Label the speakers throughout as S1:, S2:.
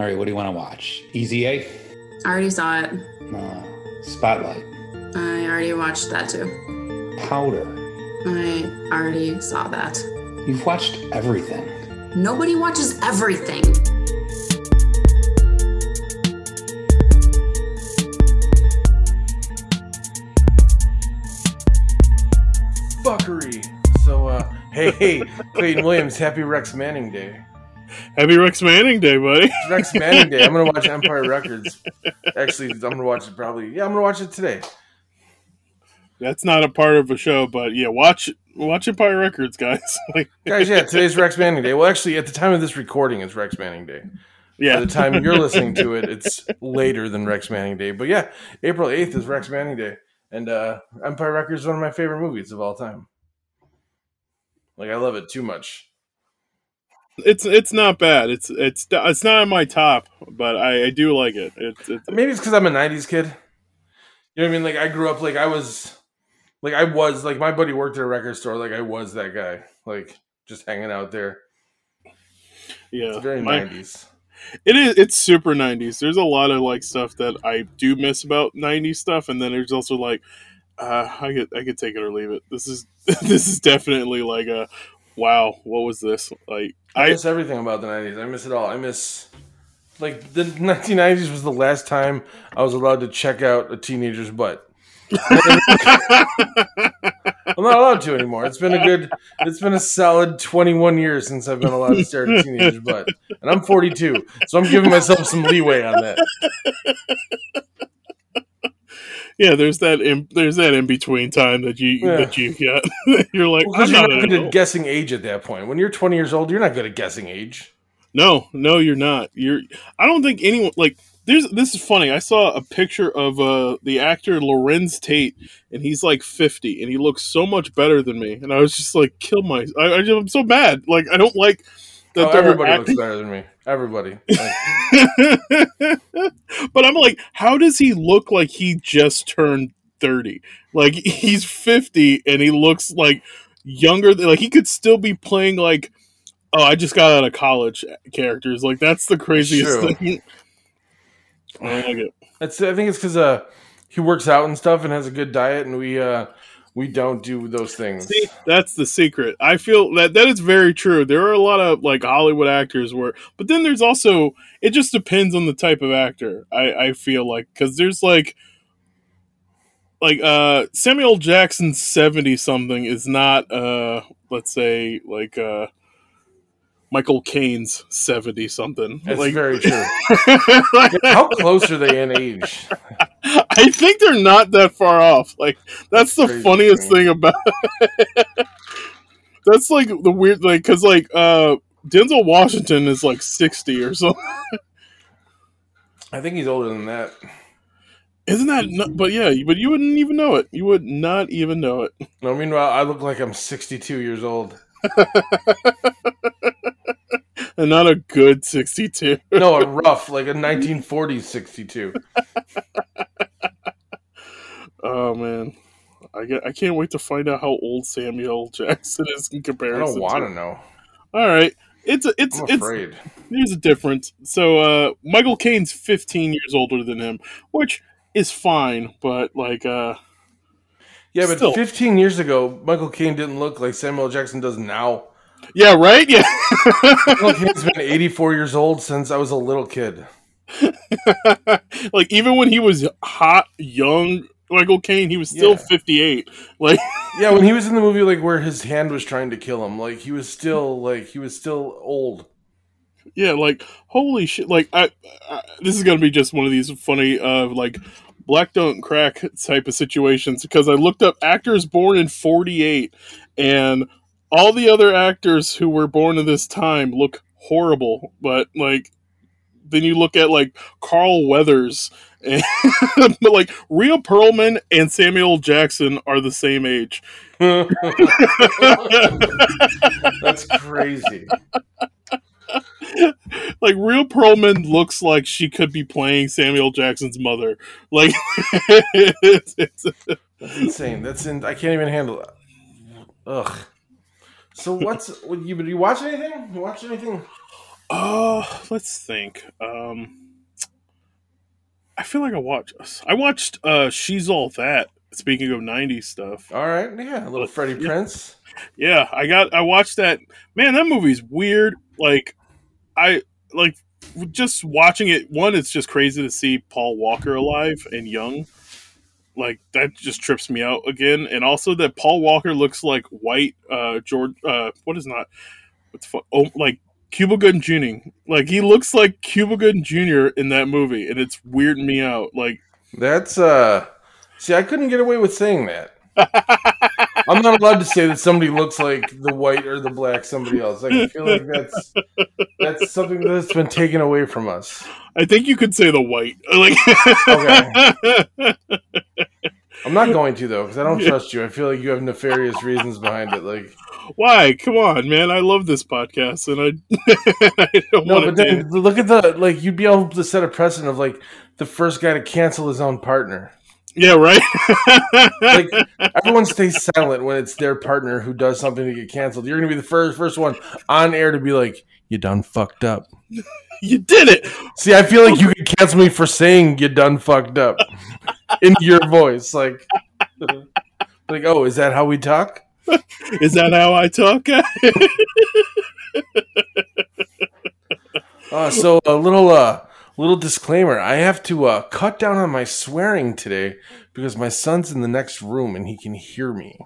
S1: All right, what do you want to watch? Easy A?
S2: I already saw it.
S1: Uh, Spotlight.
S2: I already watched that too.
S1: Powder.
S2: I already saw that.
S1: You've watched everything.
S2: Nobody watches everything.
S3: Fuckery. So, uh, hey, hey, Clayton Williams, happy Rex Manning Day.
S4: Happy Rex Manning Day, buddy.
S3: It's Rex Manning Day. I'm gonna watch Empire Records. Actually, I'm gonna watch it probably. Yeah, I'm gonna watch it today.
S4: That's not a part of a show, but yeah, watch watch Empire Records, guys. like,
S3: Guys, yeah, today's Rex Manning Day. Well, actually, at the time of this recording, it's Rex Manning Day. By
S4: yeah,
S3: the time you're listening to it, it's later than Rex Manning Day. But yeah, April 8th is Rex Manning Day. And uh, Empire Records is one of my favorite movies of all time. Like, I love it too much.
S4: It's it's not bad. It's it's it's not on my top, but I, I do like it. It's, it's
S3: Maybe it's because I'm a '90s kid. You know what I mean? Like I grew up like I was, like I was like my buddy worked at a record store. Like I was that guy. Like just hanging out there.
S4: yeah.
S3: It's very
S4: my-
S3: '90s.
S4: It is. It's super '90s. There's a lot of like stuff that I do miss about '90s stuff, and then there's also like, uh, I could I could take it or leave it. This is this is definitely like a wow. What was this? Like
S3: I
S4: I
S3: miss everything about the '90s. I miss it all. I miss like the 1990s was the last time I was allowed to check out a teenager's butt. I'm not allowed to anymore. It's been a good, it's been a solid 21 years since I've been allowed to stare at a teenager's butt, and I'm 42, so I'm giving myself some leeway on that.
S4: Yeah. There's that in there's that in between time that you
S3: Yeah.
S4: that you got. you're like
S3: Because
S4: I'm
S3: you're
S4: not
S3: good at guessing age at that point. When you're 20 years old, you're not good at guessing age.
S4: No, no, you're not. You're. I don't think anyone like. There's. This is funny. I saw a picture of uh the actor Larenz Tate, and he's like 50, and he looks so much better than me. And I was just like, kill my. I, I, I'm so mad. Like I don't like that.
S3: Oh, everybody
S4: acting-
S3: looks better than me. Everybody.
S4: But I'm like, how does he look like he just turned 30? Like he's 50 and he looks like younger than like he could still be playing like oh, I just got out of college characters. Like that's the craziest
S3: True.
S4: thing. I like it.
S3: I think it's because uh, he works out and stuff and has a good diet, and we uh, we don't do those things.
S4: See, that's the secret. I feel that that is very true. There are a lot of like Hollywood actors where, but then there's also it just depends on the type of actor. I I feel like because there's like like uh Samuel Jackson seventy something is not uh let's say like uh Michael Caine's seventy something.
S3: That's
S4: Like,
S3: very true. How close are they in age?
S4: I think they're not that far off. Like that's the funniest
S3: thing.
S4: thing about. that's like the weird, like because like uh Denzel Washington is like sixty or something.
S3: I think he's older than that.
S4: Isn't that? nu- but yeah, but you wouldn't even know it. You would not even know it.
S3: No, meanwhile, I look like I'm 62 years old.
S4: And not a good sixty-two.
S3: No, a rough, like a 1940s 62.
S4: oh man, I get. I can't wait to find out how old Samuel Jackson is in comparison.
S3: I don't want
S4: to.
S3: know.
S4: All right, it's a, it's
S3: I'm
S4: it's
S3: afraid.
S4: there's a difference. So uh Michael Caine's 15 years older than him, which is fine, but like uh
S3: Yeah, but
S4: Still.
S3: 15 years ago, Michael Caine didn't look like Samuel Jackson does now.
S4: Yeah, right? Yeah.
S3: Michael Caine's been 84 years old since I was a little kid.
S4: like even when he was hot young Michael Caine, he was still
S3: Yeah.
S4: 58. Like
S3: Yeah, when he was in the movie, like where his hand was trying to kill him, like he was still like he was still old.
S4: yeah, like holy shit. Like I, I this is going to be just one of these funny uh like black don't crack type of situations because I looked up actors born in 48 and all the other actors who were born in this time look horrible, but like then you look at like Carl Weathers and but like Rhea Perlman and Samuel Jackson are the same age.
S3: That's crazy.
S4: like Rhea Perlman looks like she could be playing Samuel Jackson's mother. Like it's, it's,
S3: That's insane. That's in. I can't even handle that. Ugh. So what's what, you? You watch anything? You watch anything?
S4: Oh, let's think. Um, I feel like I watched. I watched. Uh, She's all that. Speaking of '90s stuff,
S3: All right, yeah, a little Freddie
S4: Yeah.
S3: Prinze.
S4: yeah, I got. I watched that. Man, that movie's weird. Like, I like just watching it. One, it's just crazy to see Paul Walker alive and young. Like that just trips me out again. And also that Paul Walker looks like white. Uh, George. Uh, what is not? What's fu- oh like Cuba Gooding Jr. Like he looks like Cuba Gooding Jr. in that movie, and it's weirding me out. Like
S3: That's uh. See, I couldn't get away with saying that. I'm not allowed to say that somebody looks like the white or the black somebody else. Like, I feel like that's that's something that's been taken away from us.
S4: I think you could say the white. Like
S3: I'm not going to though because I don't trust you. I feel like you have nefarious reasons behind it. Like,
S4: Why? Come on, man! I love this podcast, and I, I don't
S3: no, but then look at the like. You'd be able to set a precedent of like the first guy to cancel his own partner.
S4: Yeah, right.
S3: Like everyone stays silent when it's their partner who does something to get canceled. You're gonna be the first first one on air to be like, "You done fucked up."
S4: you did it.
S3: See, I feel like you could cancel me for saying you done fucked up in your voice, like, like, oh, is that how we talk?
S4: Is that how I talk?
S3: Uh, so a little uh, little disclaimer: I have to uh, cut down on my swearing today because my son's in the next room and he can hear me.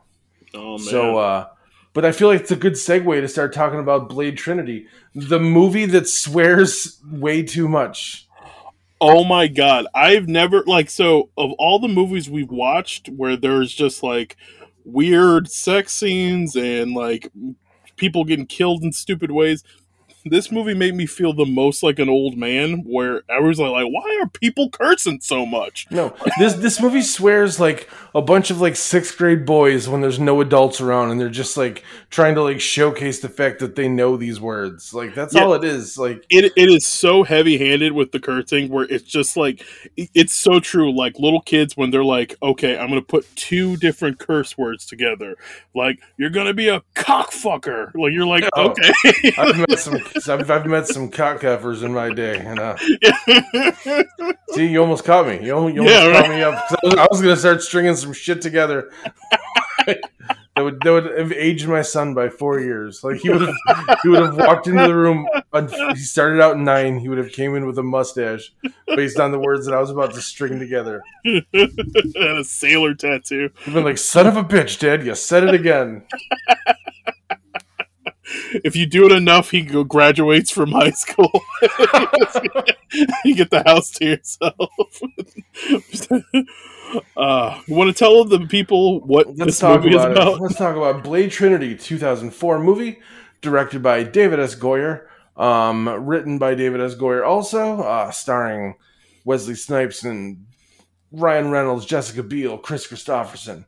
S4: oh man.
S3: So, uh, but I feel like it's a good segue to start talking about Blade Trinity, the movie that swears way too much.
S4: oh my god, I've never like so of all the movies we've watched where there's just like weird sex scenes and like people getting killed in stupid ways. This movie made me feel the most like an old man, where I was like, like, "Why are people cursing so much?"
S3: No, this this movie swears like a bunch of like sixth grade boys when there's no adults around and they're just like trying to like showcase the fact that they know these words. Like that's
S4: Yeah.
S3: all it is. Like
S4: it it is so heavy handed with the cursing where it's just like it's so true like little kids when they're like okay i'm gonna put two different curse words together like you're gonna be a cockfucker like you're like
S3: Oh.
S4: okay
S3: I've met some I've, I've met some cock effers in my day, and uh, see, you almost caught me. You almost, you almost
S4: Yeah,
S3: caught
S4: right.
S3: me up. I was, was gonna start stringing some shit together. that would that would have aged my son by four years. Like he would have he would have walked into the room. He started out nine. He would have came in with a mustache based on the words that I was about to string together.
S4: and a sailor tattoo
S3: He'd been like, "Son of a bitch, Dad! You said it again."
S4: if you do it enough he graduates from high school you get the house to yourself uh you want to tell the people what
S3: Let's
S4: this movie is
S3: about,
S4: about
S3: it. Let's talk about Blade Trinity, 2004 movie, directed by David S. Goyer, um, written by David S. Goyer, also uh, starring Wesley Snipes and Ryan Reynolds, Jessica Biel, Kris Kristofferson,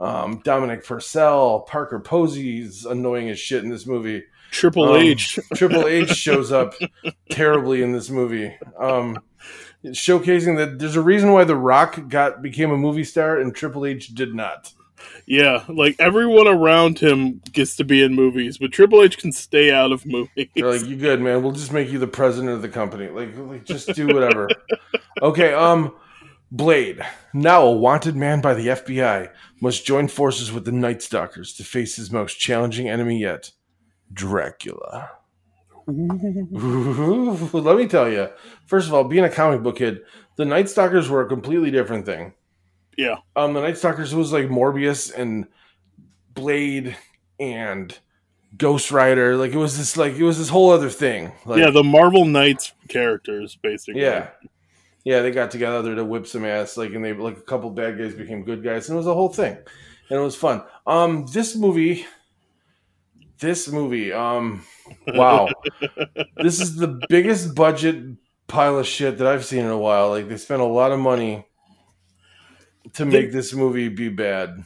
S3: um, Dominic Purcell, Parker Posey's annoying as shit in this movie.
S4: triple
S3: Um,
S4: h
S3: Triple H shows up terribly in this movie. Um, showcasing that there's a reason why The Rock got became a movie star and Triple H did not.
S4: Yeah, like everyone around him gets to be in movies, but Triple H can stay out of movies.
S3: They're like, "You good, man? We'll just make you the president of the company. Like, like just do whatever." okay, um, Blade, now a wanted man by the FBI, must join forces with the Night Stalkers to face his most challenging enemy yet, Dracula. Ooh, let me tell you. First of all, being a comic book kid, the Night Stalkers were a completely different thing.
S4: yeah,
S3: Um, the Night Stalkers was like Morbius and Blade and Ghost Rider. Like it was this like it was this whole other thing. Like,
S4: yeah, the Marvel Knights characters, basically.
S3: yeah, yeah. They got together to whip some ass. Like and they like a couple bad guys became good guys, and it was a whole thing, and it was fun. Um, this movie, this movie, um, wow, this is the biggest budget pile of shit that I've seen in a while. Like they spent a lot of money to make this movie be bad.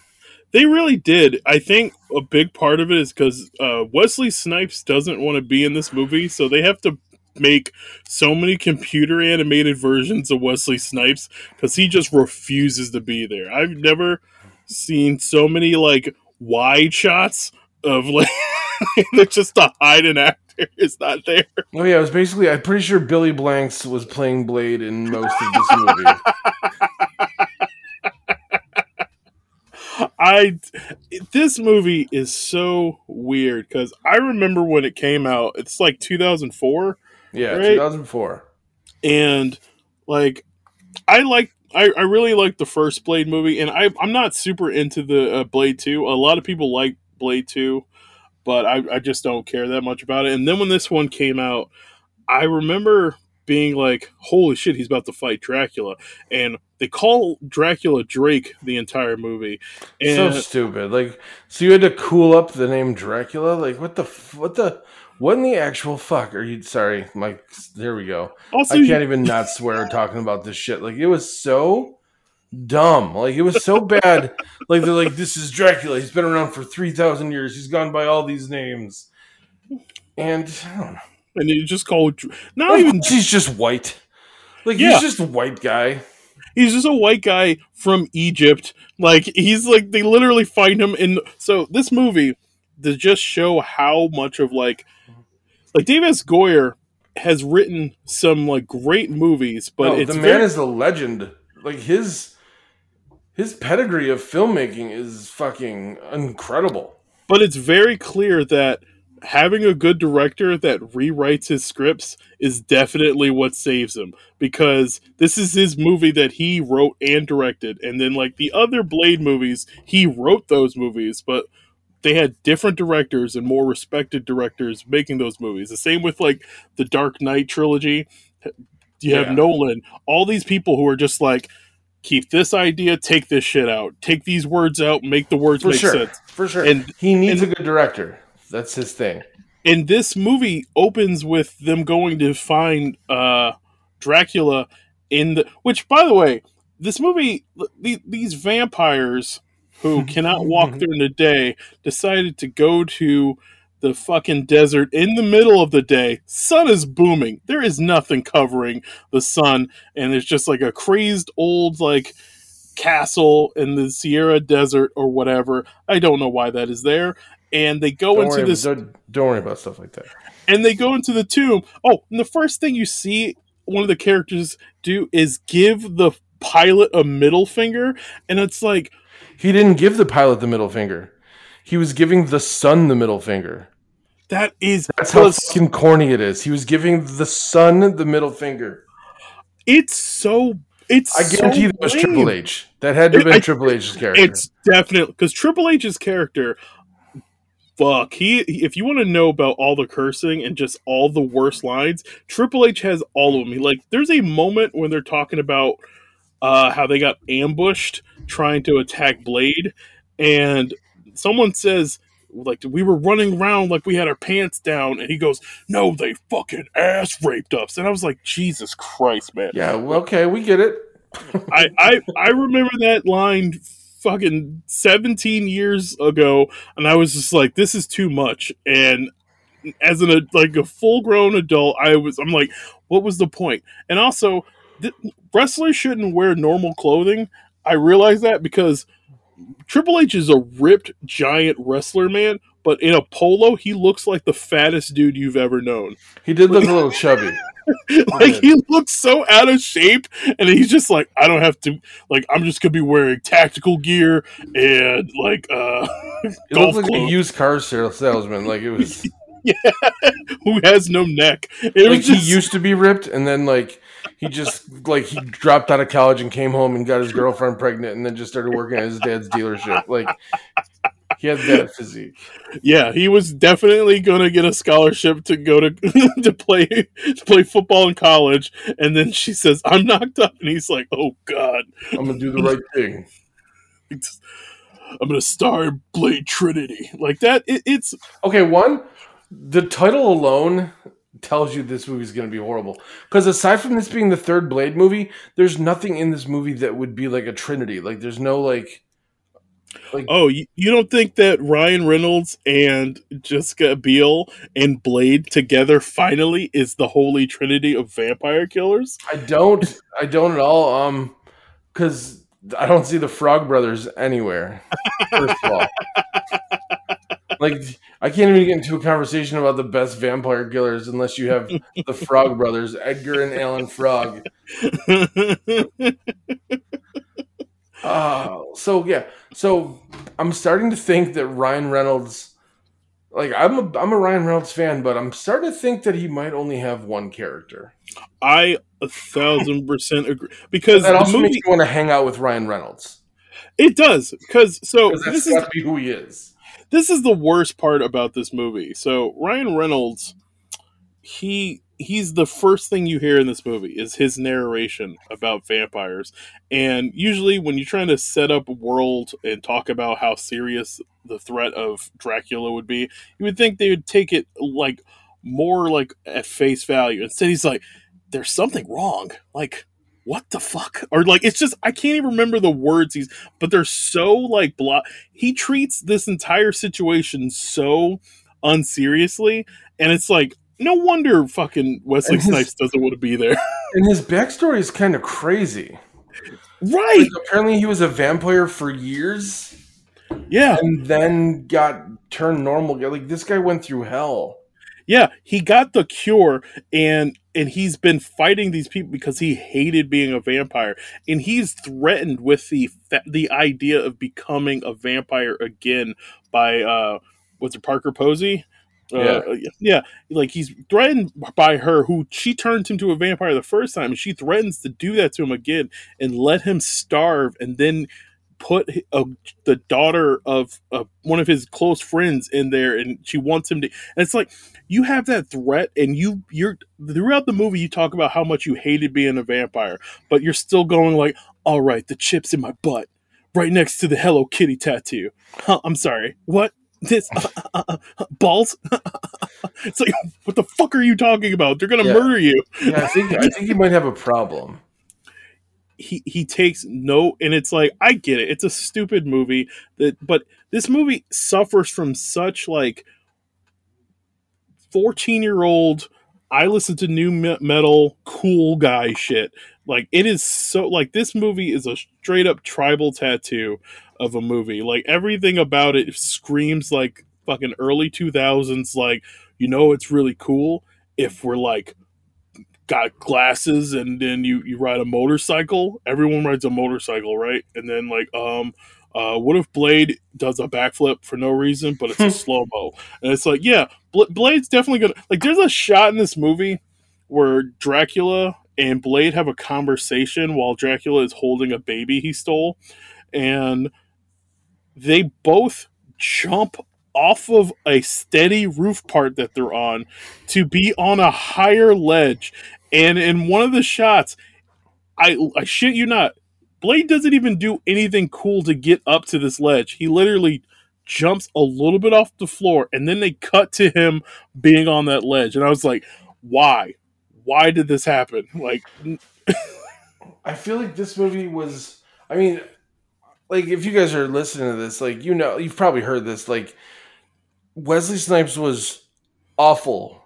S4: They really did. I think a big part of it is because uh, Wesley Snipes doesn't want to be in this movie, so they have to make so many computer animated versions of Wesley Snipes because he just refuses to be there. I've never seen so many like wide shots of like they're just to hide an actor. is not there.
S3: Oh yeah, it was basically. I'm pretty sure Billy Blanks was playing Blade in most of this movie.
S4: I this movie is so weird because I remember when it came out. It's like 2004,
S3: Yeah,
S4: Right.
S3: 2004.
S4: and like I like I, I really like the first Blade movie, and I I'm not super into the uh, Blade Two. A lot of people like Blade Two, but I I just don't care that much about it. And then when this one came out, I remember being like, "Holy shit, he's about to fight Dracula!" And they call Dracula Drake the entire movie, and
S3: so stupid. Like, so you had to cool up the name Dracula. Like, what the what the what in the actual fuck are you? Sorry, Mike. There we go.
S4: also
S3: I can't even not swear talking about this shit. Like, it was so dumb. Like, it was so bad. Like, they're like, this is Dracula. He's been around for three thousand years. He's gone by all these names, and I don't know.
S4: and you just call not even
S3: he's just white. Like,
S4: Yeah.
S3: he's just a white guy.
S4: he's just a white guy from Egypt. Like he's like they literally find him in. So this movie to just show how much of like like Dave S. Goyer has written some like great movies, but
S3: no,
S4: it's
S3: the man
S4: very,
S3: is a legend. Like his his pedigree of filmmaking is fucking incredible.
S4: but it's very clear that having a good director that rewrites his scripts is definitely what saves him because this is his movie that he wrote and directed and then like the other blade movies he wrote those movies but they had different directors and more respected directors making those movies the same with like the dark knight trilogy you have
S3: Yeah.
S4: nolan all these people who are just like keep this idea take this shit out take these words out make the words
S3: For
S4: make
S3: sure.
S4: sense
S3: For sure.
S4: And-
S3: he needs
S4: and-
S3: a good director. That's his thing.
S4: and this movie opens with them going to find uh Dracula in the which by the way this movie the, these vampires who cannot walk mm-hmm. during the day decided to go to the fucking desert in the middle of the day sun is booming there is nothing covering the sun and it's just like a crazed old like castle in the Syrian Desert or whatever. I don't know why that is there. And they go
S3: Don't
S4: into
S3: worry,
S4: this
S3: don't, don't worry about stuff like that.
S4: and they go into the tomb. Oh, and the first thing you see one of the characters do is give the pilot a middle finger, and it's like,
S3: He didn't give the pilot the middle finger. He was giving the sun the middle finger.
S4: that is
S3: That's how fucking corny it is. He was giving the sun the middle finger.
S4: it's so it's
S3: I guarantee
S4: so
S3: that was. Triple H. That had to have been
S4: I-
S3: Triple H's character.
S4: It's definitely because Triple H's character. Fuck, he. If you want to know about all the cursing and just all the worst lines, Triple H has all of them. He, like, there's a moment when they're talking about uh, how they got ambushed trying to attack Blade, and someone says, like, we were running around like we had our pants down, and he goes, "No, they fucking ass raped us," and I was like, Jesus Christ, man.
S3: yeah, well, okay, we get it.
S4: I, I I remember that line fucking 17 years ago and I was just like this is too much. And as an a- like a full grown adult I was I'm like what was the point? And also th- wrestlers shouldn't wear normal clothing. I realize that because Triple H is a ripped giant wrestler man but in a polo he looks like the fattest dude you've ever known.
S3: He did look a little chubby.
S4: like he looks so out of shape and he's just like i don't have to like i'm just gonna be wearing tactical gear and like uh
S3: It
S4: golf
S3: looked like a used car sales- salesman. Like it was yeah,
S4: who has no neck? It
S3: like
S4: was just
S3: he used to be ripped, and then like he just like he dropped out of college and came home and got his girlfriend pregnant, and then just started working at his dad's dealership. Like he had that physique.
S4: yeah he was definitely gonna get a scholarship to go to to play to play football in college and then she says i'm knocked up and he's like oh god
S3: I'm gonna do the right thing.
S4: I'm gonna star blade trinity like that it, it's
S3: Okay, one, the title alone tells you this movie is going to be horrible. Because aside from this being the third Blade movie, there's nothing in this movie that would be like a trinity. Like there's no like, like
S4: Oh, you, you don't think that Ryan Reynolds and Jessica Biel and Blade together finally is the holy trinity of vampire killers?
S3: I don't, I don't at all. Um, because I don't see the Frog Brothers anywhere. First of all, like I can't even get into a conversation about the best vampire killers unless you have the Frog brothers, Edgar and Alan Frog. Uh, so yeah, so I'm starting to think that Ryan Reynolds, like I'm a I'm a Ryan Reynolds fan, but I'm starting to think that he might only have one character.
S4: I a thousand percent agree because
S3: That
S4: the
S3: also
S4: movie
S3: makes me want to hang out with Ryan Reynolds
S4: it does because so this is
S3: be who he is.
S4: This is the worst part about this movie. So Ryan Reynolds, he he's the first thing you hear in this movie is his narration about vampires. And usually when you're trying to set up a world and talk about how serious the threat of Dracula would be, you would think they would take it like more like at face value. Instead he's like, There's something wrong. Like what the fuck? Or like it's just I can't even remember the words he's but they're so like blah he treats this entire situation so unseriously and it's like no wonder fucking Wesley
S3: his-
S4: Snipes doesn't want to be there.
S3: And his backstory is kind of crazy.
S4: right.
S3: Like, apparently, he was a vampire for years
S4: Yeah.
S3: and then got turned normal. Like this guy went through hell.
S4: Yeah, he got the cure and and he's been fighting these people because he hated being a vampire and he's threatened with the the idea of becoming a vampire again by uh what's it Parker Posey? Uh, yeah, like he's threatened by her, who she turned him to a vampire the first time, and she threatens to do that to him again and let him starve, and then put a, the daughter of uh, one of his close friends in there, and she wants him to. And it's like you have that threat, and you you're throughout the movie you talk about how much you hated being a vampire, but you're still going like, all right, the chips in my butt, right next to the Hello Kitty tattoo. Huh, I'm sorry, what? This uh, uh, uh, balls? it's like, what the fuck are you talking about? They're gonna
S3: Yeah.
S4: murder you.
S3: Yeah, I think I think he might have a problem.
S4: He he takes no and it's like i get it. It's a stupid movie that but this movie suffers from such like 14 year old i listen to nu metal cool guy shit. Like it is so like this movie is a straight up tribal tattoo of a movie. Like everything about it screams like fucking early 2000s like you know it's really cool if we're like got glasses and then you you ride a motorcycle. Everyone rides a motorcycle right? And then like um uh what if blade does a backflip for no reason but it's a slow mo and it's like yeah Bl- blade's definitely gonna like there's a shot in this movie where dracula and blade have a conversation while dracula is holding a baby he stole and they both jump off of a steady roof part that they're on to be on a higher ledge and in one of the shots, I I shit you not, Blade doesn't even do anything cool to get up to this ledge. He literally jumps a little bit off the floor, and then they cut to him being on that ledge. And I was like, why? Why did this happen? Like,
S3: I feel like this movie was. I mean, like if you guys are listening to this, like you know, you've probably heard this. Like Wesley Snipes was awful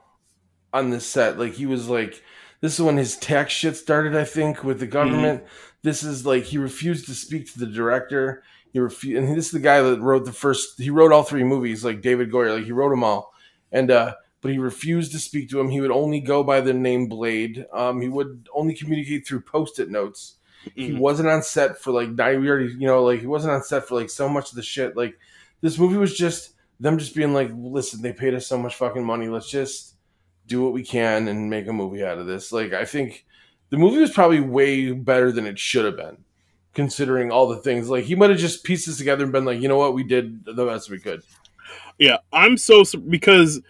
S3: on this set. Like he was like, this is when his tax shit started. I think with the government. This is like he refused to speak to the director. He refused, and this is the guy that wrote the first. He wrote all three movies, like David Goyer. Like he wrote them all, and uh but he refused to speak to him. He would only go by the name Blade. Um, he would only communicate through post-it notes. He
S4: Mhm.
S3: wasn't on set for like nine. We already, you know, like he wasn't on set for like so much of the shit. Like this movie was just them just being like, listen, they paid us so much fucking money. Let's just do what we can and make a movie out of this. Like I think the movie was probably way better than it should have been, considering all the things. Like he might have just pieced this together and been like, you know what, we did the best we could.
S4: Yeah, I'm so because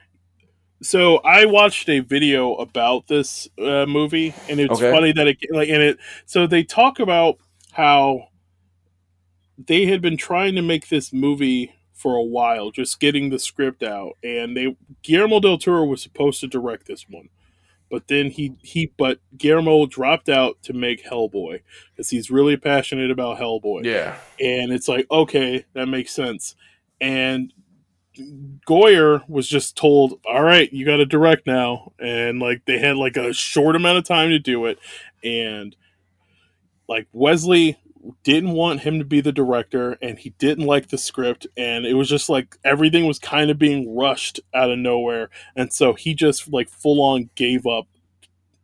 S4: so I watched a video about this uh, movie, and it's
S3: Okay.
S4: funny that it like and it. So they talk about how they had been trying to make this movie for a while, just getting the script out, and they Guillermo del Toro was supposed to direct this one. But then he he but Guillermo dropped out to make Hellboy because he's really passionate about Hellboy.
S3: Yeah,
S4: and it's like okay that makes sense. And goyer was just told all right you got to direct now. And like they had like a short amount of time to do it. And like wesley didn't want him to be the director and he didn't like the script and it was just like everything was kind of being rushed out of nowhere and so he just like full on gave up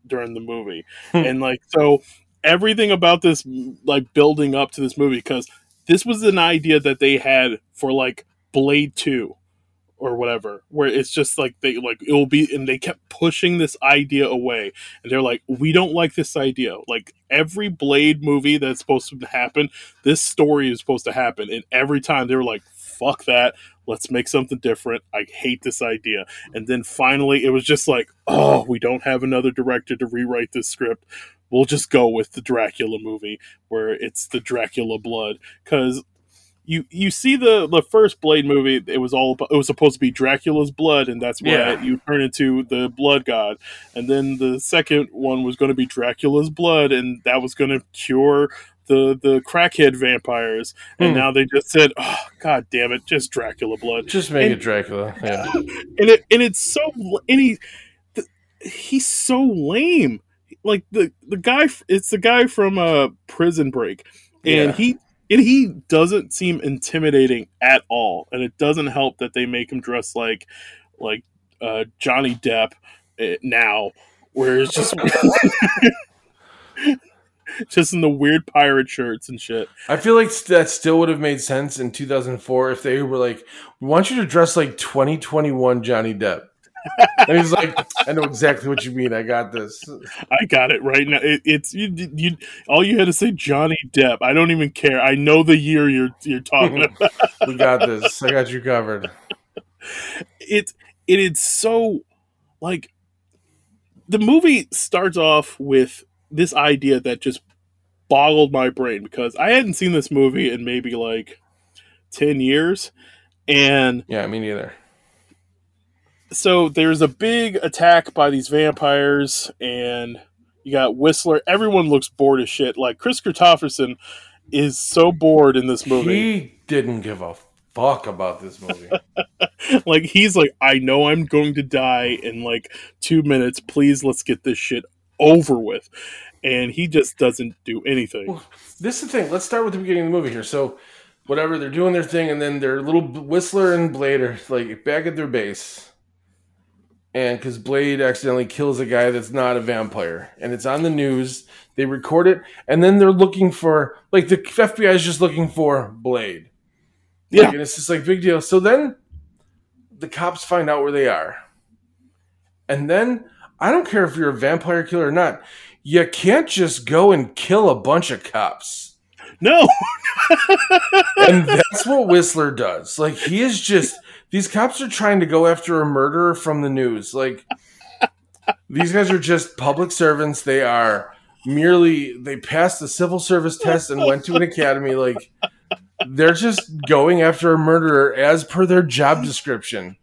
S4: during the movie
S3: Hmm.
S4: and like so everything about this like building up to this movie because this was an idea that they had for like blade 2 or whatever where it's just like they like it will be and they kept pushing this idea away. And they're like we don't like this idea. Like every blade movie that's supposed to happen this story is supposed to happen. And every time they were like fuck that. Let's make something different. I hate this idea. And then finally it was just like oh we don't have another director to rewrite this script. We'll just go with the dracula movie where it's the dracula blood. Because you you see the the first Blade movie. It was all about, it was supposed to be Dracula's blood, and that's why
S3: Yeah.
S4: you turn into the Blood God. And then the second one was going to be Dracula's blood, and that was going to cure the the crackhead vampires. And
S3: Hmm.
S4: now they just said, "Oh God damn it, just Dracula blood."
S3: Just make
S4: And-
S3: it Dracula. Yeah.
S4: and it and it's so and he th- he's so lame like the the guy it's the guy from uh prison break and
S3: Yeah.
S4: he and he doesn't seem intimidating at all. And it doesn't help that they make him dress like like uh johnny depp uh, now where it's just just in the weird pirate shirts and shit.
S3: I feel like that still would have made sense in 2004 if they were like, "We want you to dress like 2021 Johnny Depp," and he's like, "I know exactly what you mean. I got this."
S4: I got it right now. It, it's you, you. All you had to say, Johnny Depp. I don't even care. I know the year you're you're talking about.
S3: We got this. I got you covered.
S4: It it is so like the movie starts off with this idea that just boggled my brain because I hadn't seen this movie in maybe like ten years, and
S3: Yeah, me neither.
S4: So there's a big attack by these vampires, and you got Whistler. Everyone looks bored as shit. Like Kris Kristofferson is so bored in this movie.
S3: He didn't give a fuck about this movie.
S4: like he's like, I know I'm going to die in like two minutes. Please, let's get this shit over with. And he just doesn't do anything.
S3: Well, this is the thing. Let's start with the beginning of the movie here. So, whatever they're doing their thing, and then their little Whistler and Blade are like back at their base, and because Blade accidentally kills a guy that's not a vampire, and it's on the news. They record it, and then they're looking for like the FBI is just looking for Blade.
S4: Yeah.
S3: Like, and it's just like big deal. So then the cops find out where they are, and then I don't care if you're a vampire killer or not. You can't just go and kill a bunch of cops
S4: No,
S3: and that's what Whistler does. Like he is just these cops are trying to go after a murderer from the news. Like these guys are just public servants. They are merely they passed the civil service test and went to an academy. Like they're just going after a murderer as per their job description.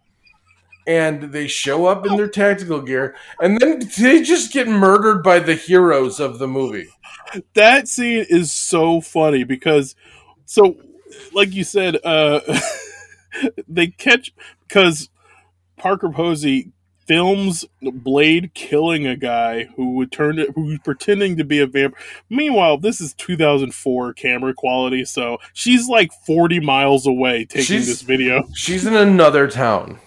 S3: And they show up in their tactical gear, and then they just get murdered by the heroes of the movie.
S4: that scene is so funny because, so, like you said, uh, they catch because Parker Posey films Blade killing a guy who would turn it, who's pretending to be a vampire. Meanwhile, this is 2004 camera quality, so she's like 40 miles away taking
S3: She's-
S4: this video.
S3: She's in another town.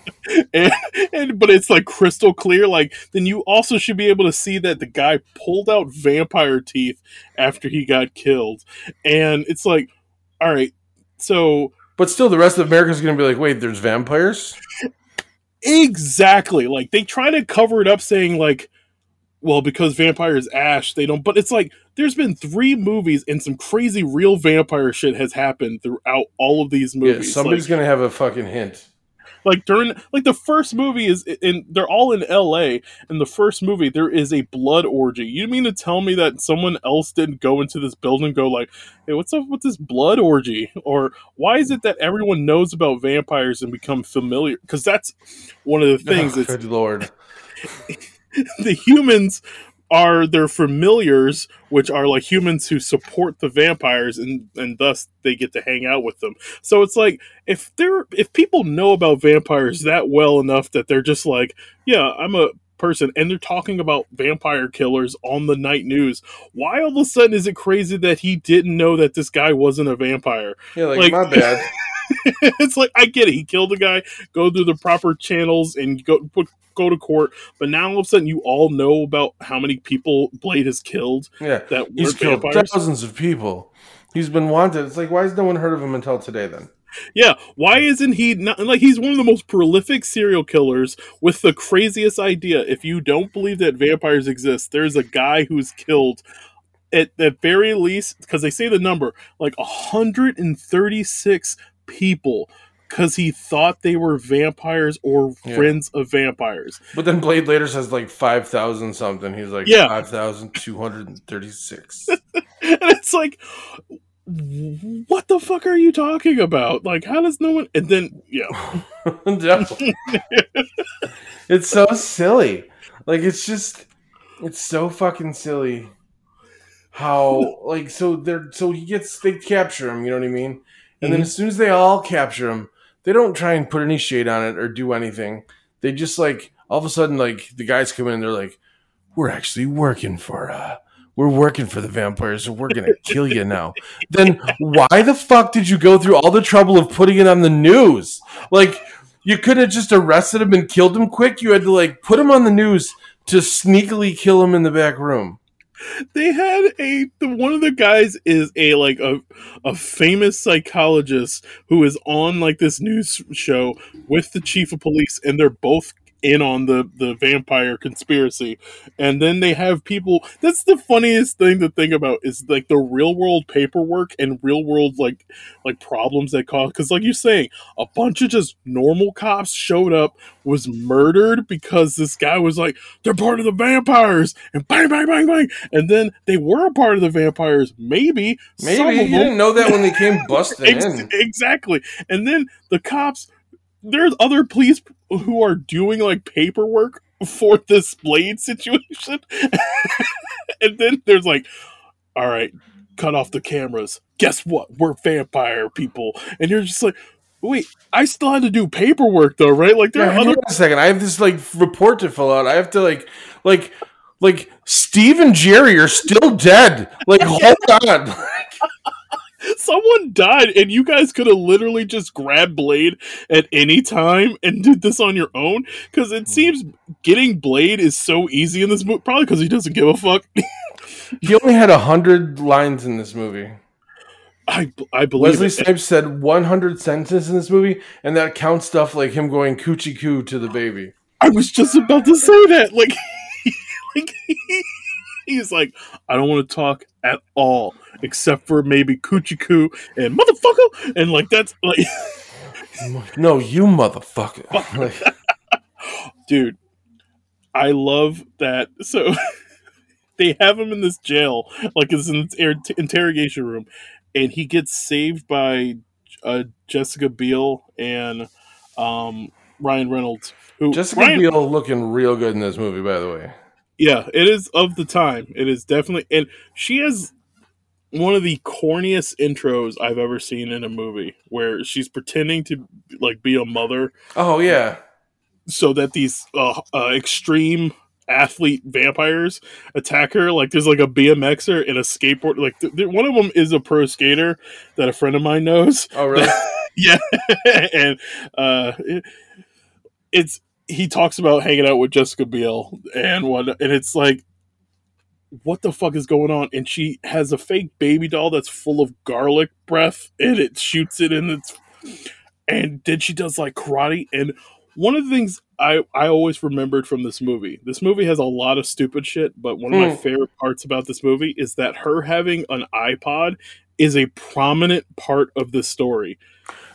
S4: and, and but it's like crystal clear like then you also should be able to see that the guy pulled out vampire teeth after he got killed and it's like all right so
S3: But still, the rest of America's going to be like, wait, there's vampires?
S4: exactly like they try to cover it up saying like well because vampires ash they don't but it's like there's been three movies and some crazy real vampire shit has happened throughout all of these
S3: Yeah,
S4: movies
S3: somebody's
S4: like,
S3: going to have a fucking hint.
S4: Like during like the first movie is in they're all in LA in the first movie there is a blood orgy. You mean to tell me that someone else didn't go into this building and go like, "Hey, what's up with this blood orgy?" Or why is it that everyone knows about vampires and become familiar cuz that's one of the oh, things
S3: Oh, good lord.
S4: the humans are their familiars, which are like humans who support the vampires, and and thus they get to hang out with them. So it's like if they're if people know about vampires that well enough that they're just like, yeah, I'm a person and they're talking about vampire killers on the night news. Why all of a sudden is it crazy that he didn't know that this guy wasn't a vampire?
S3: Yeah, like,
S4: Like-
S3: my bad.
S4: it's like I get it. He killed a guy, go through the proper channels and go put go to court, but now all of a sudden you all know about how many people Blade has killed
S3: Yeah,
S4: that
S3: he's killed
S4: vampires.
S3: thousands of people. He's been wanted. It's like, why has no one heard of him until today? Then
S4: Yeah, why isn't he not like he's one of the most prolific serial killers with the craziest idea? If you don't believe that vampires exist, there's a guy who's killed at the very least because they say the number like 136 people because he thought they were vampires or
S3: Yeah.
S4: friends of vampires.
S3: But then Blade later says like five thousand something. He's like
S4: Yeah.
S3: five thousand two hundred and thirty six.
S4: and it's like what the fuck are you talking about like how does no one and then yeah
S3: it's so silly. Like it's just it's so fucking silly. How like so they're so he gets they capture him, you know what I mean? And then
S4: Mhm.
S3: as soon as they all capture him, they don't try and put any shade on it or do anything. They just like all of a sudden like the guys come in and they're like, We're actually working for uh we're working for the vampires, so we're gonna kill you now. Then why the fuck did you go through all the trouble of putting it on the news? Like you could have just arrested him and killed him quick. You had to like put him on the news to sneakily kill him in the back room.
S4: They had a the, one of the guys is a like a a famous psychologist who is on like this news show with the chief of police and they're both in on the the vampire conspiracy. And then they have people that's the funniest thing to think about is like the real world paperwork and real world like like problems that cause because like you're saying a bunch of just normal cops showed up was murdered because this guy was like they're part of the vampires! and bang bang bang bang! And then they were a part of the vampires maybe
S3: Maybe. you
S4: them
S3: didn't know that when they came busting
S4: Ex-
S3: in.
S4: exactly. And then the cops there's other police who are doing like paperwork for this blade situation and then there's like all right cut off the cameras guess what we're vampire people and you're just like wait i still had to do paperwork though right like there
S3: Yeah,
S4: are other
S3: a second. I have this like report to fill out. I have to like like like Steve and Jerry are still dead. Like hold on.
S4: someone died and you guys could have literally just grabbed blade at any time and did this on your own because
S3: Hmm.
S4: it seems getting blade is so easy in this movie probably because he doesn't give a fuck
S3: He only had a hundred lines in this movie.
S4: i, I believe
S3: Leslie. Snipes said 100 sentences in this movie, and that counts stuff like him going coochie coo to the baby.
S4: i was just about to say that like like he's like i don't want to talk at all except for maybe coochie coo and motherfucker and like that's like
S3: No, you motherfucker.
S4: Dude i love that so they have him in this jail like it's an inter- interrogation room and he gets saved by uh, jessica biel and um, ryan reynolds who
S3: Jessica
S4: Ryan-
S3: Biel looking real good in this movie, by the way.
S4: Yeah it is of the time it is definitely and she has one of the corniest intros i've ever seen in a movie where she's pretending to like be a mother
S3: Oh yeah,
S4: so that these uh, uh, extreme athlete vampires attack her. Like there's like a BMXer and a skateboard. Like th- th- one of them is a pro skater that a friend of mine knows.
S3: oh really?
S4: yeah, and uh, it- it's he talks about hanging out with Jessica Biel and what, and it's like. What the fuck is going on? And she has a fake baby doll that's full of garlic breath, and it shoots it in its. And then she does like karate, and one of the things I, I always remembered from this movie. This movie has a lot of stupid shit, but one of my
S3: Hmm.
S4: favorite parts about this movie is that her having an iPod is a prominent part of the story.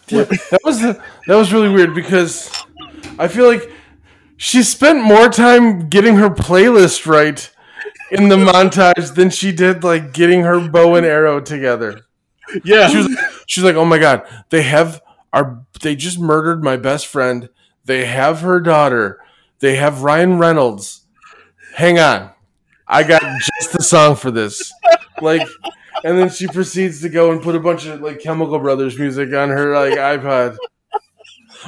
S3: Yeah, that was that was really weird because I feel like she spent more time getting her playlist right in the montage than she did like getting her bow and arrow together.
S4: Yeah,
S3: She was she's like, "Oh my god, they have our they just murdered my best friend. They have her daughter. They have Ryan Reynolds. Hang on. I got just the song for this." Like and then she proceeds to go and put a bunch of like Chemical Brothers music on her like iPod.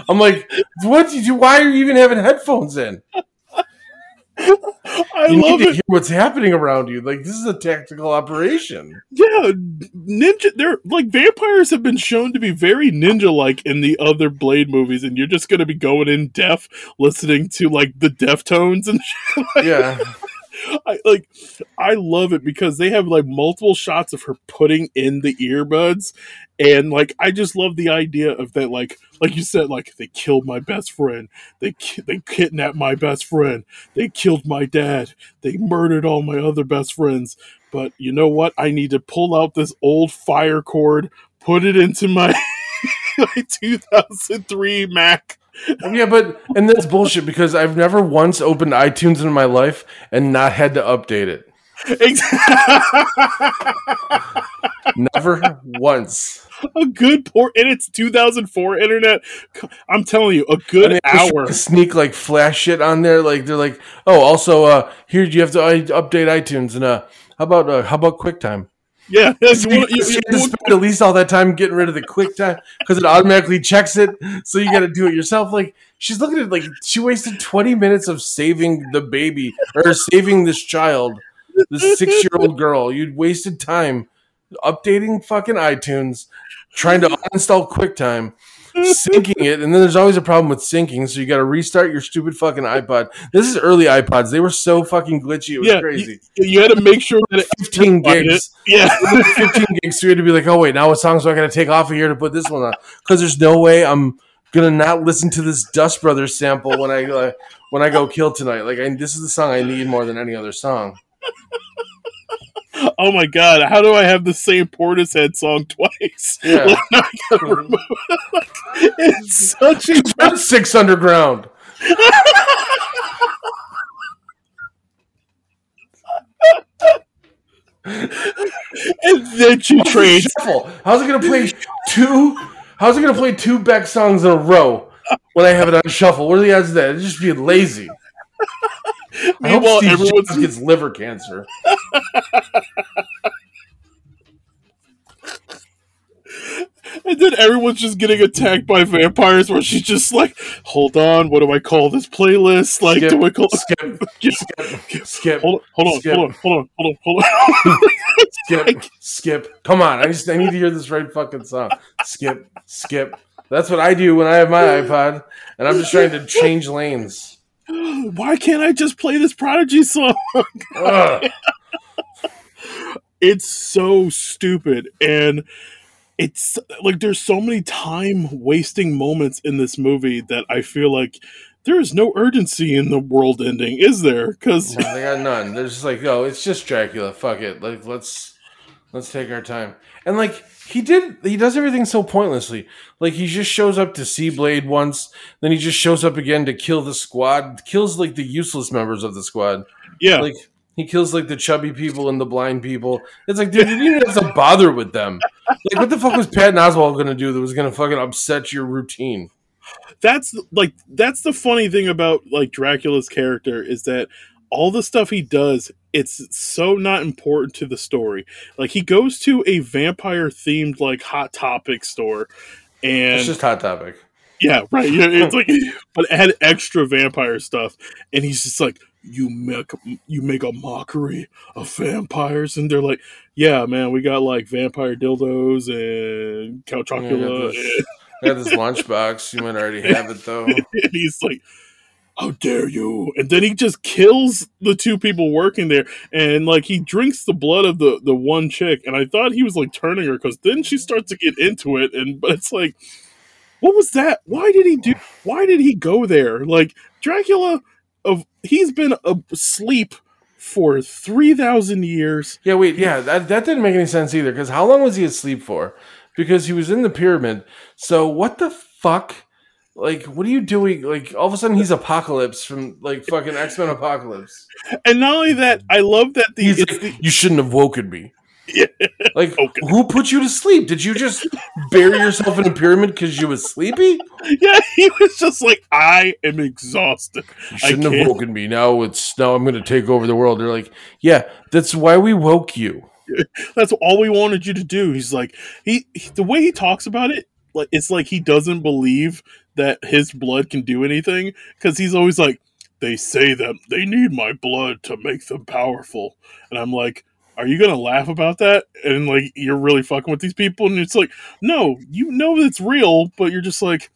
S3: I'm like, what did you? Why are you even having headphones in?
S4: I
S3: you
S4: love
S3: need to
S4: it.
S3: hear what's happening around you. Like this is a tactical operation.
S4: Yeah, ninja. They're like vampires have been shown to be very ninja-like in the other Blade movies, and you're just gonna be going in deaf, listening to like the Deftones and
S3: Yeah.
S4: I like I love it because they have like multiple shots of her putting in the earbuds and like I just love the idea of that like like you said like they killed my best friend they ki- they kidnapped my best friend they killed my dad they murdered all my other best friends. But you know what? I need to pull out this old fire cord put it into my my 2003 Mac
S3: Yeah, but and that's bullshit because I've never once opened iTunes in my life and not had to update it. Never once.
S4: a good port and it's 2004 internet i'm telling you a good hour
S3: sneak like flash shit on there. Like they're like, oh, also, uh, here you have to uh, update iTunes and uh, how about uh, how about QuickTime?
S4: Yeah
S3: you, you have to spend at least all that time getting rid of the QuickTime because it automatically checks it. So you got to do it yourself. Like she's looking at like she wasted twenty minutes of saving the baby or saving this child, this six year old girl. You'd wasted time updating fucking iTunes, trying to uninstall QuickTime. Syncing it, and then there's always a problem with syncing, so you got to restart your stupid fucking iPod. This is early iPods; they were so fucking glitchy, it was
S4: yeah
S3: crazy.
S4: you, you had to make sure that it
S3: 15
S4: Find it.
S3: gigs.
S4: yeah
S3: 15 gigs. So we had to be like, oh wait, now what songs do I got to take off of here to put this one on? Because there's no way I'm gonna not listen to this Dust Brothers sample when I uh, when I go kill tonight. Like, I, this is the song I need more than any other song.
S4: Oh my god how do i have the same portishead song twice
S3: Yeah,
S4: Like, I gotta it's such a
S3: That's Six Underground.
S4: and then she trades
S3: Shuffle. How's it gonna play two? How's it gonna play two Beck songs in a row when I have it on shuffle? What are the odds of that? It's just being lazy. I hope
S4: Meanwhile,
S3: Steve
S4: everyone's-
S3: gets liver cancer.
S4: and then everyone's just getting attacked by vampires where she's just like hold on what do i call this playlist like
S3: Skip,
S4: do i call
S3: skip, skip, skip,
S4: hold, hold on
S3: Skip.
S4: hold on hold on hold on hold on
S3: skip, skip. Come on, I just I need to hear this right fucking song. Skip, skip. That's what I do when I have my iPod, and I'm just trying to change lanes.
S4: why can't i just play this prodigy song it's so stupid and it's like there's so many time wasting moments in this movie that i feel like there is no urgency in the world ending is there because
S3: No, they got none. They're just like, oh, it's just Dracula. Fuck it. Like, let's let's take our time. And like, he did, he does everything so pointlessly. Like, he just shows up to see Blade once, then he just shows up again to kill the squad. Kills like the useless members of the squad.
S4: yeah
S3: Like, he kills like the chubby people and the blind people. It's like, dude, you didn't even have to bother with them. Like, what the fuck was Patton Oswalt gonna do that was gonna fucking upset your routine?
S4: that's like that's the funny thing about like Dracula's character is that all the stuff he does it's so not important to the story. Like he goes to a vampire themed like hot topic store and
S3: It's just hot topic.
S4: yeah, right. It's like but add extra vampire stuff and he's just like you make you make a mockery of vampires and they're like yeah man we got like vampire dildos and
S3: Yeah,
S4: Chocula
S3: this- I got this lunchbox. You might already have it though.
S4: and he's like, "How dare you!" And then he just kills the two people working there, and like he drinks the blood of the the one chick. And I thought he was like turning her because then she starts to get into it, and but it's like, what was that? Why did he do? Why did he go there? Like Dracula, of he's been asleep for three thousand years.
S3: Yeah, wait, yeah, that that didn't make any sense either. Because how long was he asleep for? Because he was in the pyramid. So what the fuck? Like, what are you doing? Like, all of a sudden he's Apocalypse from like fucking X Men Apocalypse.
S4: And not only that, I love that the,
S3: like,
S4: the
S3: you shouldn't have woken me.
S4: Yeah.
S3: Like,
S4: Okay.
S3: who put you to sleep? Did you just bury yourself in a pyramid because you was sleepy?
S4: yeah, he was just like, I am exhausted.
S3: You shouldn't have woken me. Now it's now I'm going to take over the world. They're like, yeah, that's why we woke you.
S4: That's all we wanted you to do. He's like, he, he- the way he talks about it, like it's like he doesn't believe that his blood can do anything because he's always like, they say that they need my blood to make them powerful. And I'm like, are you gonna laugh about that? And like you're really fucking with these people, and it's like, no, you know it's real, but you're just like,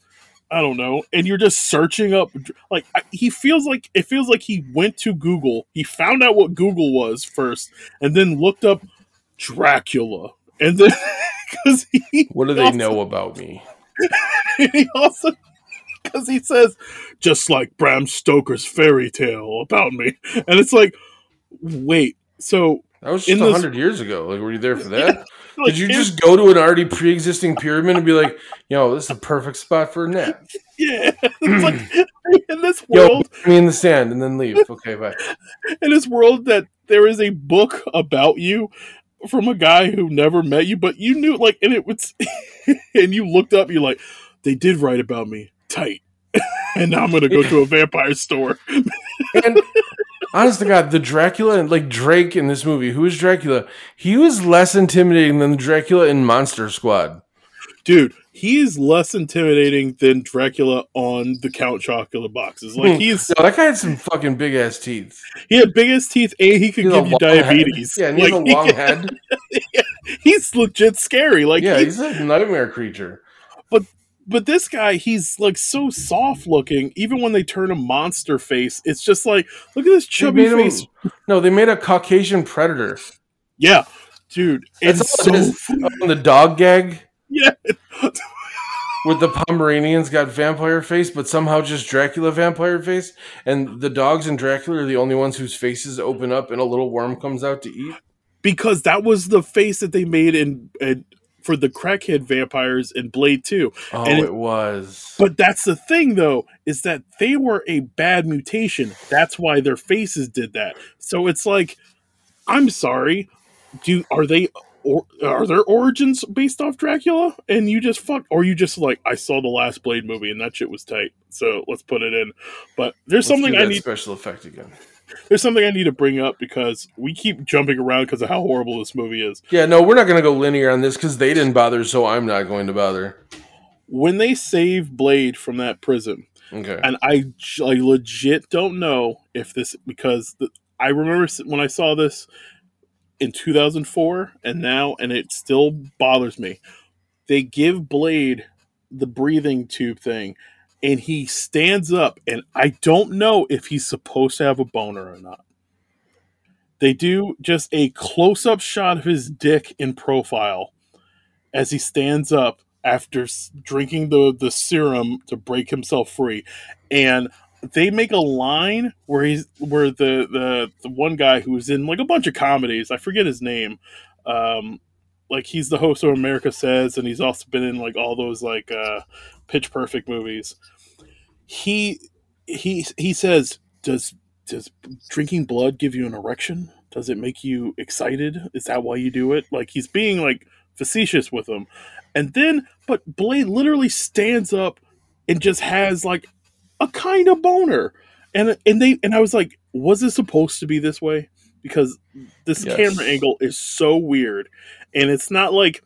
S4: I don't know, and you're just searching up. Like I, he feels like it feels like he went to Google, he found out what Google was first, and then looked up Dracula, and then because he
S3: What do they
S4: also-
S3: know about me?
S4: he also because he says just like Bram Stoker's fairy tale about me, and it's like, wait, so
S3: That was just hundred years ago. Like, were you there for that?
S4: like,
S3: Did you
S4: in-
S3: just go to an already pre-existing pyramid and be like, "Yo, this is a perfect spot for a nap"?
S4: yeah? It's like in this world,
S3: put me in the sand and then leave. Okay, bye.
S4: in this world that there is a book about you from a guy who never met you, but you knew like, and it was, and you looked up, you're like, they did write about me, tight. and now I'm gonna go to a vampire store.
S3: And honest to God, the Dracula and like Drake in this movie, who is Dracula? He was less intimidating than the Dracula in Monster Squad.
S4: dude he is less intimidating than dracula on the count chocula boxes like he's
S3: Yo, that guy had some fucking big ass teeth.
S4: he had biggest teeth and he could
S3: He
S4: give you
S3: long head.
S4: diabetes
S3: Yeah, and he has a long
S4: he-
S3: head.
S4: he's legit scary like
S3: Yeah,
S4: he's,
S3: he's a nightmare creature.
S4: But this guy he's like so soft looking even when they turn a monster face it's just like look at this chubby face
S3: no, they made a Caucasian predator.
S4: yeah dude
S3: That's
S4: it's so
S3: is. On the dog gag
S4: yeah
S3: with the Pomeranians got vampire face, but somehow just Dracula vampire face, and the dogs in Dracula are the only ones whose faces open up and a little worm comes out to eat.
S4: because that was the face that they made in, in for the crackhead vampires in blade 2
S3: Oh,
S4: And it-
S3: it was.
S4: But that's the thing, though, is that they were a bad mutation. That's why their faces did that. So it's like, I'm sorry, do are they or are their origins based off Dracula? And you just fuck, or you just like, I saw the last Blade movie and that shit was tight, so let's put it in. But there's
S3: Let's
S4: something I need.
S3: special effect again.
S4: There's something I need to bring up because we keep jumping around because of how horrible this movie is.
S3: Yeah, no, we're not going to go linear on this because they didn't bother, so I'm not going to bother.
S4: When they save Blade from that prison,
S3: Okay.
S4: and I, I legit don't know if this because the, I remember when I saw this in 2004 and now and it still bothers me. They give Blade the breathing tube thing and he stands up and I don't know if he's supposed to have a boner or not. They do just a close-up shot of his dick in profile as he stands up after drinking the the serum to break himself free and they make a line where he's where the the the one guy who's in like a bunch of comedies i forget his name um like he's the host of america says and he's also been in like all those like uh pitch perfect movies. He he he says does does drinking blood give you an erection? Does it make you excited? Is that why you do it? Like he's being like facetious with him. And then but blade literally stands up and just has like a kind of boner. And and they and i was like was it supposed to be this way? Because this
S3: Yes.
S4: camera angle is so weird. And it's not like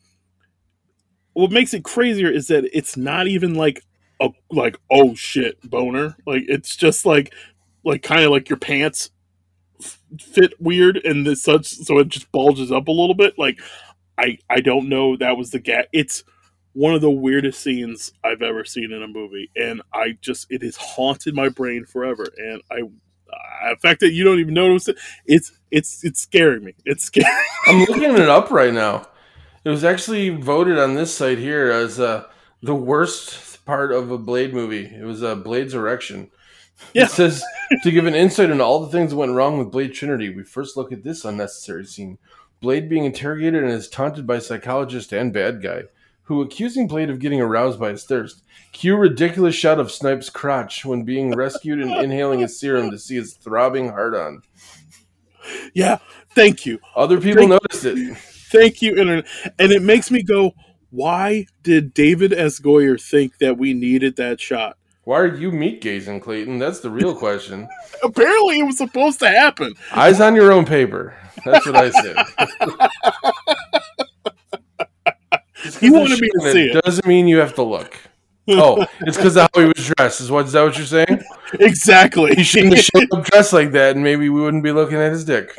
S4: what makes it crazier is that it's not even like a like oh shit boner. Like it's just like like kind of like your pants f- fit weird and this such so it just bulges up a little bit. Like i i don't know that was the gap it's one of the weirdest scenes i've ever seen in a movie and i just it has haunted my brain forever and i uh, the fact that you don't even notice it it's it's it's scaring me. It's scary.
S3: I'm looking it up right now. It was actually voted on this site here as uh, the worst part of a Blade movie. It was uh, Blade's erection.
S4: Yeah.
S3: It says to give an insight into all the things that went wrong with Blade Trinity, we first look at this unnecessary scene. Blade being interrogated and is taunted by psychologist and bad guy, who accusing Blade of getting aroused by his thirst. Cue ridiculous shot of Snipe's crotch when being rescued and inhaling his serum to see his throbbing heart on.
S4: yeah thank you
S3: Other people
S4: Thank-
S3: noticed it.
S4: Thank you, internet. And it makes me go, why did David S. Goyer think that we needed that shot?
S3: Why are you meat gazing, Clayton? That's the real question.
S4: Apparently, it was supposed to happen.
S3: Eyes on your own paper. That's what I said.
S4: You wanted me to see it.
S3: Doesn't mean you have to look. Oh, it's because of how he was dressed. Is what is that what you're saying?
S4: exactly.
S3: He shouldn't have showed up dressed like that, and maybe we wouldn't be looking at his dick.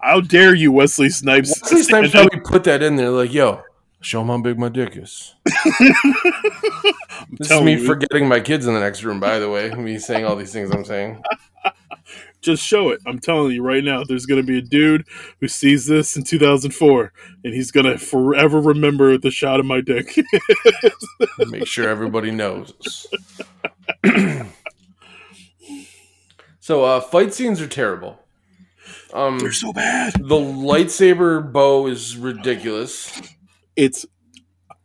S4: How dare you, Wesley Snipes?
S3: Wesley Snipes probably put that in there, like, "Yo, show him how big my dick is." This is me
S4: you.
S3: forgetting my kids in the next room. By the way, me saying all these things I'm saying.
S4: Just show it. I'm telling you right now, there's going to be a dude who sees this in 2004, and he's going to forever remember the shot of my dick.
S3: Make sure everybody knows. so, uh, fight scenes are terrible. Um,
S4: They're so bad.
S3: the lightsaber bow is ridiculous.
S4: It's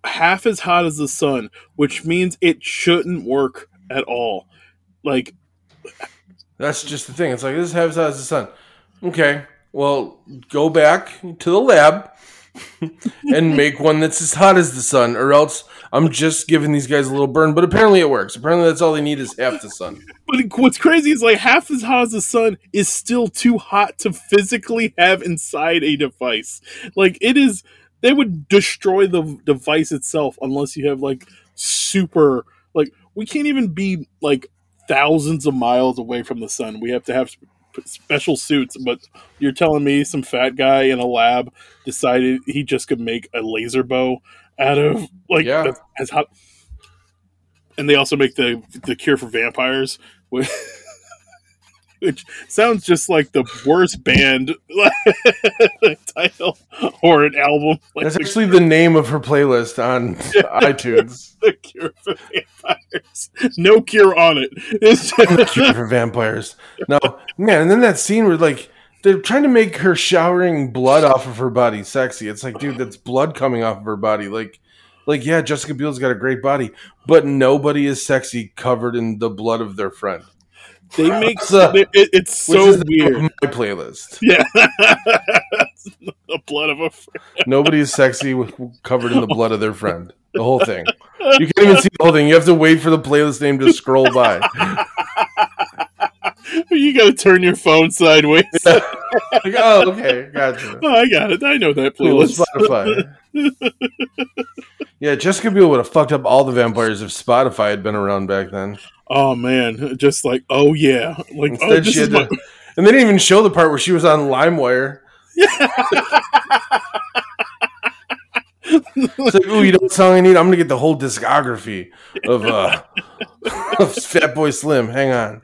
S4: half as hot as the sun, which means it shouldn't work at all. Like,
S3: That's just the thing. It's like this has half as the sun. Okay, well, go back to the lab and make one that's as hot as the sun, or else I'm just giving these guys a little burn. But apparently it works. Apparently that's all they need is half the sun.
S4: but what's crazy is like half as hot as the sun is still too hot to physically have inside a device. Like, it is, they would destroy the device itself unless you have like super, like, we can't even be like thousands of miles away from the sun. We have to have special suits. But you're telling me some fat guy in a lab decided he just could make a laser bow out of like
S3: Yeah.
S4: that's- as hot. And they also make the the cure for vampires, which, which sounds just like the worst band title or an album. Like
S3: That's actually the name of her playlist on iTunes.
S4: the cure for vampires. No cure on it. It's
S3: Cure for vampires. No, man, and then that scene where like they're trying to make her showering blood off of her body sexy. It's like, dude, that's blood coming off of her body. Like, like yeah, Jessica Biel's got a great body, but nobody is sexy covered in the blood of their friend.
S4: they make
S3: So-
S4: it, it's so
S3: is the name
S4: weird.
S3: my playlist.
S4: Yeah, the blood of a friend.
S3: Nobody is sexy with, covered in the blood of their friend. The whole thing. You can't even see the whole thing. You have to wait for the playlist name to scroll by.
S4: You got to turn your phone sideways.
S3: Like, oh, okay, gotcha.
S4: Oh, I got it. I know that
S3: Cool,
S4: playlist.
S3: Spotify. yeah, Jessica Biel would have fucked up all the vampires if Spotify had been around back then.
S4: Oh man, just like oh yeah, like oh this
S3: she
S4: is my,
S3: to, and they didn't even show the part where she was on LimeWire. It's like, ooh, you know what song I need? I'm gonna get the whole discography of uh of Fatboy Slim. Hang on.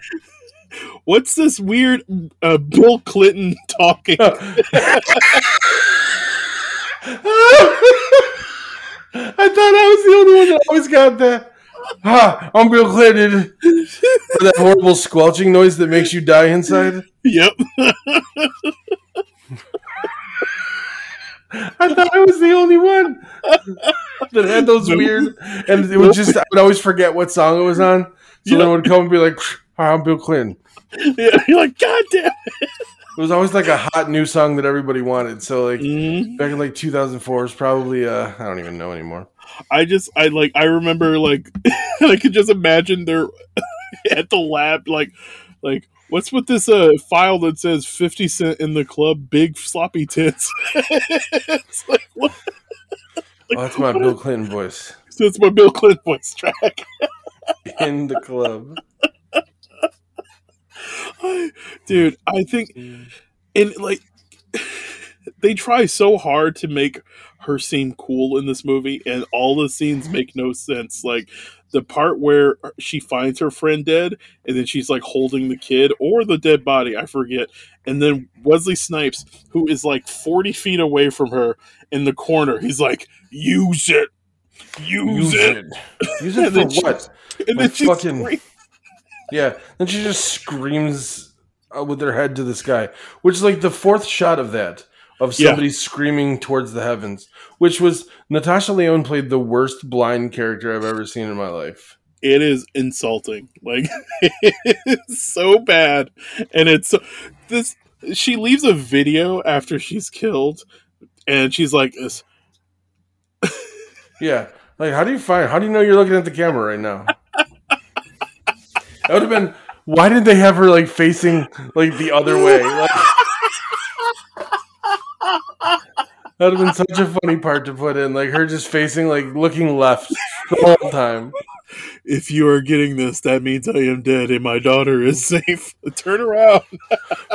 S4: What's this weird uh, Bill Clinton talking?
S3: I thought I was the only one that always got that. Ah, I'm Bill Clinton. That horrible squelching noise that makes you die inside.
S4: yep.
S3: I thought I was the only one that had those weird, and it would just I would always forget what song it was on. So then
S4: Yeah.
S3: I would come and be like, "Hi, I'm Bill Clinton."
S4: Yeah, you're like God damn.
S3: It was always like a hot new song that everybody wanted. So like
S4: Mhm.
S3: back in like 2004 is probably uh I don't even know anymore.
S4: I just I like I remember like I could just imagine they're at the lab like like what's with this uh file that says 50 cent in the club big sloppy tits it's like what
S3: Oh, that's my Bill Clinton voice
S4: so it's my bill clinton voice track
S3: in the club.
S4: Dude i think and like they try so hard to make her seem cool in this movie and all the scenes make no sense like the part where she finds her friend dead and then she's like holding the kid or the dead body i forget and then wesley snipes who is like 40 feet away from her in the corner he's like use it use,
S3: Use
S4: it.
S3: it. Use it for
S4: she-
S3: what?
S4: and
S3: Like
S4: then
S3: fucking-
S4: screams.
S3: Yeah. Then she just screams uh, with her head to the sky, which is like the fourth shot of that of
S4: Yeah.
S3: somebody screaming towards the heavens, which was Natasha Lyonne played the worst blind character I've ever seen in my life.
S4: it is insulting. Like it's so bad, and it's this. She leaves a video after she's killed, and she's like, this,
S3: Yeah. Like, how do you find? How do you know you're looking at the camera right now? that would have been. Why did they have her like facing like the other way? Like, that would have been such a funny part to put in. Like her just facing like looking left the whole time.
S4: if you are getting this, that means I am dead and my daughter is safe. Turn around.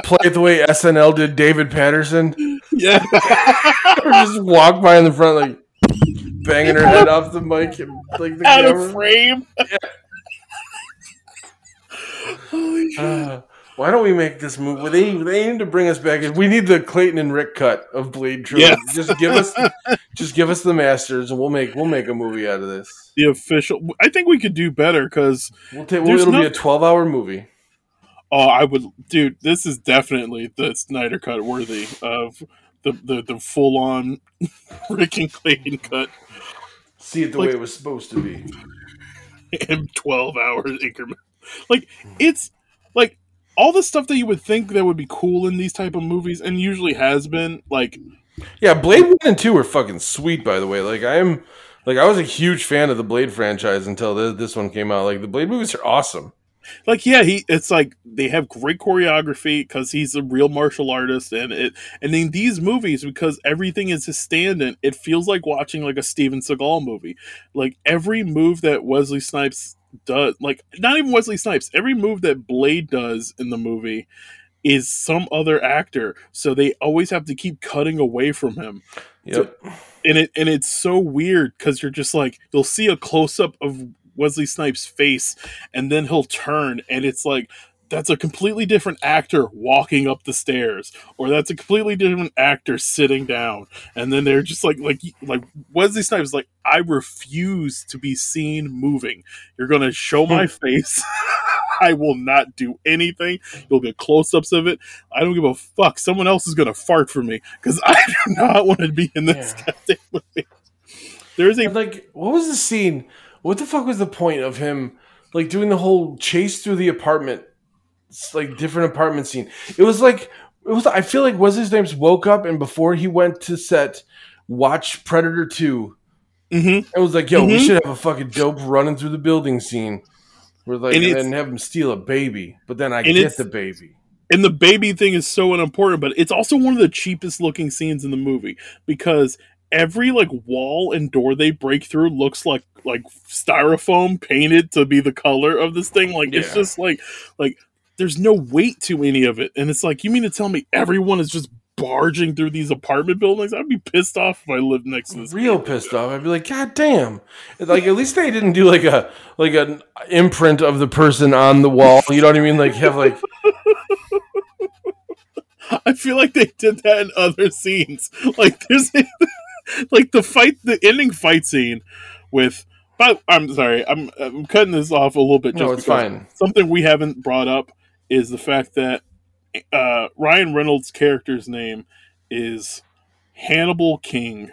S3: Play it the way SNL did David Paterson.
S4: Yeah.
S3: or just walk by in the front like banging her head off the mic and like the
S4: Out
S3: camera.
S4: of frame. Holy shit.
S3: Uh, why don't we make this movie? They they need to bring us back. We need the Clayton and Rick cut of Blade Trilogy.
S4: Yes.
S3: Just give us, just give us the masters, and we'll make we'll make a movie out of this.
S4: the official. I think we could do better because
S3: We'll take.
S4: There's
S3: it'll be a twelve hour movie.
S4: oh, I would, dude. This is definitely the Snyder cut worthy of the the, the full on Rick and Clayton cut
S3: See it the
S4: Like-
S3: way it was supposed to be.
S4: in twelve hours increment. Like hmm. it's like all the stuff that you would think that would be cool in these type of movies, and usually has been. Like
S3: Yeah, Blade one and two were fucking sweet. By the way, like I am, like I was a huge fan of the Blade franchise until this, this one came out. Like the Blade movies are awesome.
S4: like yeah he it's like they have great choreography because he's a real martial artist and it and in these movies because everything is his stand-in it feels like watching like a steven seagal movie like every move that wesley snipes does like not even wesley snipes. Every move that blade does in the movie is some other actor. So they always have to keep cutting away from him.
S3: Yep.
S4: and it and it's so weird because you're just like you'll see a close up of Wesley Snipes' face, and then he'll turn, and it's like that's a completely different actor walking up the stairs, or that's a completely different actor sitting down, and then they're just like like like Wesley Snipes like I refuse to be seen moving. You're gonna show my hmm. face. I will not do anything. You'll get close ups of it. I don't give a fuck. Someone else is gonna fart for me because I do not want to be in this
S3: Yeah.
S4: goddamn movie. There's a
S3: And, like, what was the scene? What the fuck was the point of him like doing the whole chase through the apartment, like different apartment scene? It was like it was. I feel like was his Snipes woke up and before he went to set, watch Predator Two.
S4: mm-hmm.
S3: It was like, yo, we
S4: Mhm.
S3: should have a fucking dope running through the building scene. We're like
S4: And
S3: and, then have him steal a baby, but then I get the baby.
S4: and the baby thing is so unimportant, but it's also one of the cheapest looking scenes in the movie because every like wall and door they break through looks like like styrofoam painted to be the color of this thing. Like it's just like like there's no weight to any of it, and it's like you mean to tell me everyone is just barging through these apartment buildings? I'd be pissed off if I lived next to this.
S3: real pissed off. I'd be like, God damn! Like at least they didn't do like a like an imprint of the person on the wall. You know what I mean? Like have like
S4: I feel like they did that in other scenes. Like there's like the fight, the ending fight scene with. But I'm sorry, I'm I'm cutting this off a little bit. Just
S3: no, it's fine.
S4: Something we haven't brought up is the fact that uh, Ryan Reynolds' character's name is Hannibal King.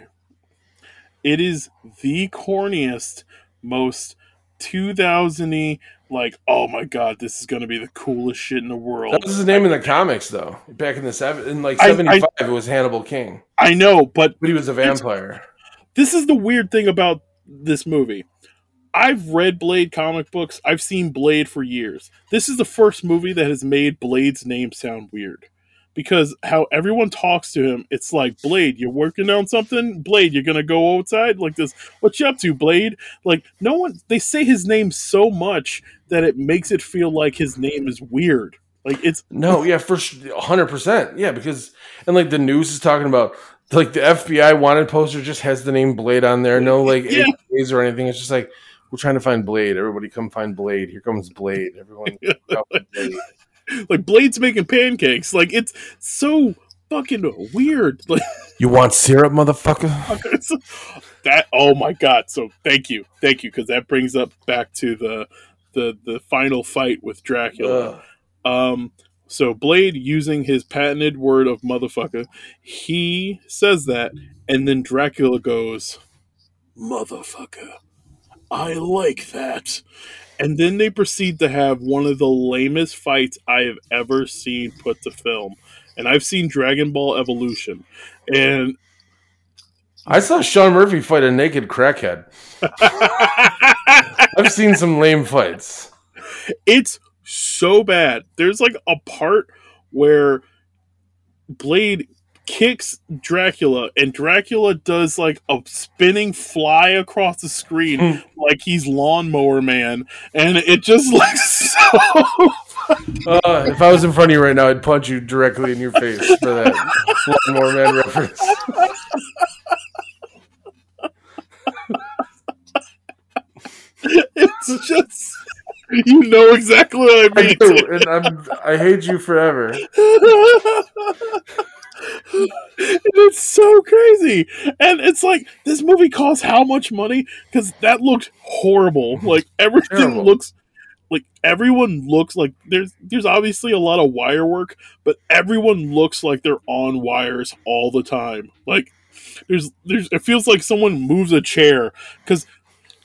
S4: It is the corniest, most 2000y, like, oh my god, this is going to be the coolest shit in the world.
S3: That was his name in the comics, though. Back in the seven, in like
S4: I- I-
S3: seventy five, it was Hannibal King,
S4: I know, but
S3: but he was a vampire.
S4: this is the weird thing about this movie. I've read Blade comic books. I've seen Blade for years. This is the first movie that has made Blade's name sound weird. Because how everyone talks to him, it's like, Blade, you're working on something? Blade, you're gonna go outside like this. What you up to, Blade? Like, no one they say his name so much that it makes it feel like his name is weird. Like it's
S3: No, yeah, for hundred percent, yeah, because and like the news is talking about like the FBI wanted poster just has the name Blade on there, no like
S4: Yeah.
S3: Or anything. It's just like we're trying to find Blade. Everybody, come find Blade. Here comes Blade. Everyone, look out for Blade.
S4: like Blade's making pancakes. Like it's so fucking weird. Like
S3: You want syrup, motherfucker?
S4: That oh my god so thank you thank you because that brings up back to the the the final fight with dracula
S3: Ugh.
S4: um so blade using his patented word of motherfucker he says that and then dracula goes motherfucker i like that and then they proceed to have one of the lamest fights i have ever seen put to film and i've seen dragon ball evolution and
S3: I saw Sean Murphy fight a naked crackhead. I've seen some lame fights.
S4: it's so bad. There's like a part where Blade kicks Dracula, and Dracula does like a spinning fly across the screen like he's lawnmower man, and it just looks so.
S3: Uh, if I was in front of you right now, I'd punch you directly in your face for that Lawnmower Man reference.
S4: it's just you know exactly what I
S3: I
S4: mean.
S3: do, and I'm, I hate you forever.
S4: it's so crazy. And it's like this movie costs how much money? Because that looked horrible. Like everything
S3: Terrible.
S4: looks like everyone looks like there's there's obviously a lot of wire work but everyone looks like they're on wires all the time. Like there's there's it feels like someone moves a chair. Because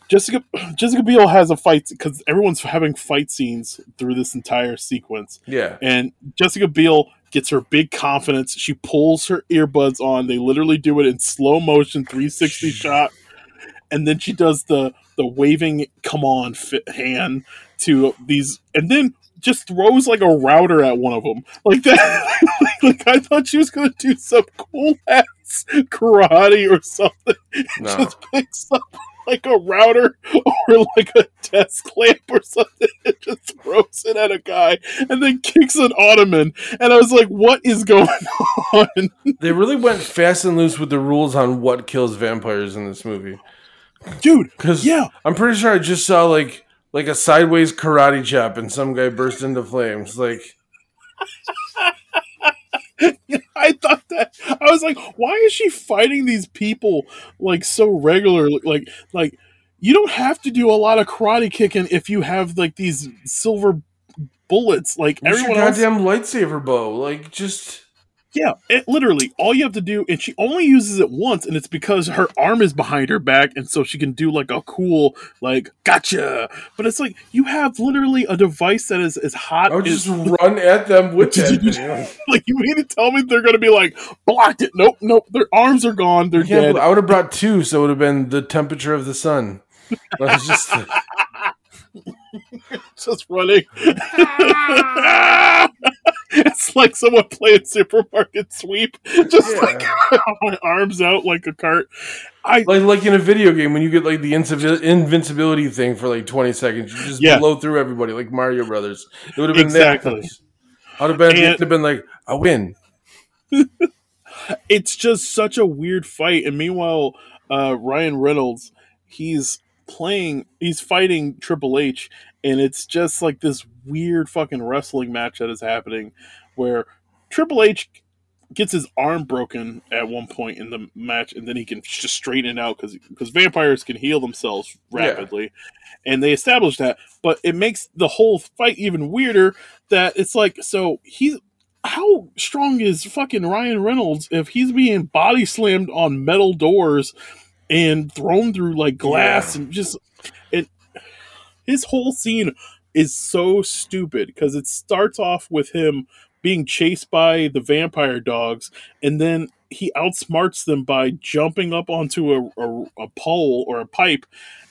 S4: Jessica Jessica Biel has a fight because everyone's having fight scenes through this entire sequence.
S3: Yeah.
S4: and Jessica Biel gets her big confidence. She pulls her earbuds on. They literally do it in slow motion, 360 shot, and then she does the the waving "come on" fit hand to these, and then just throws like a router at one of them like that. like I thought she was gonna do some cool ass karate or something.
S3: No.
S4: Just picks up like a router or like a desk lamp or something and just throws it at a guy and then kicks an ottoman. And I was like, what is going on?
S3: They really went fast and loose with the rules on what kills vampires in this movie.
S4: Dude,
S3: Because
S4: yeah.
S3: I'm pretty sure I just saw like like a sideways karate chop and some guy burst into flames. Like
S4: I thought that I was like, why is she fighting these people like so regularly? Like, like you don't have to do a lot of karate kicking if you have like these silver bullets. Like
S3: use your
S4: everyone else,
S3: goddamn lightsaber bow. Like just
S4: yeah, it literally all you have to do, and she only uses it once, and it's because her arm is behind her back, and so she can do like a cool like gotcha. But it's like you have literally a device that is as hot
S3: I would
S4: as
S3: just run at them with that. thing.
S4: like you mean to tell me they're gonna be like blocked it? Nope, nope. Their arms are gone. They're
S3: Yeah,
S4: dead.
S3: I would have brought two, so it would have been the temperature of the sun. I was just
S4: just running. it's like someone playing supermarket sweep, just
S3: Yeah.
S4: like my arms out like a cart. I
S3: like like in a video game when you get like the invincibil- invincibility thing for like 20 seconds, you just
S4: Yeah.
S3: blow through everybody like Mario Brothers. It would have been
S4: Exactly.
S3: that. I would have been,
S4: And-
S3: have been like, I win.
S4: it's just such a weird fight. And meanwhile, uh, Ryan Reynolds, he's playing, he's fighting Triple H, and it's just like this weird fucking wrestling match that is happening where Triple H gets his arm broken at one point in the match, and then he can just straighten it out because because vampires can heal themselves rapidly, and they establish that. But it makes the whole fight even weirder. That it's like so he's how strong is fucking Ryan Reynolds if he's being body slammed on metal doors and thrown through like glass
S3: Yeah.
S4: and just it his whole scene is so stupid because it starts off with him being chased by the vampire dogs and then he outsmarts them by jumping up onto a, a, a pole or a pipe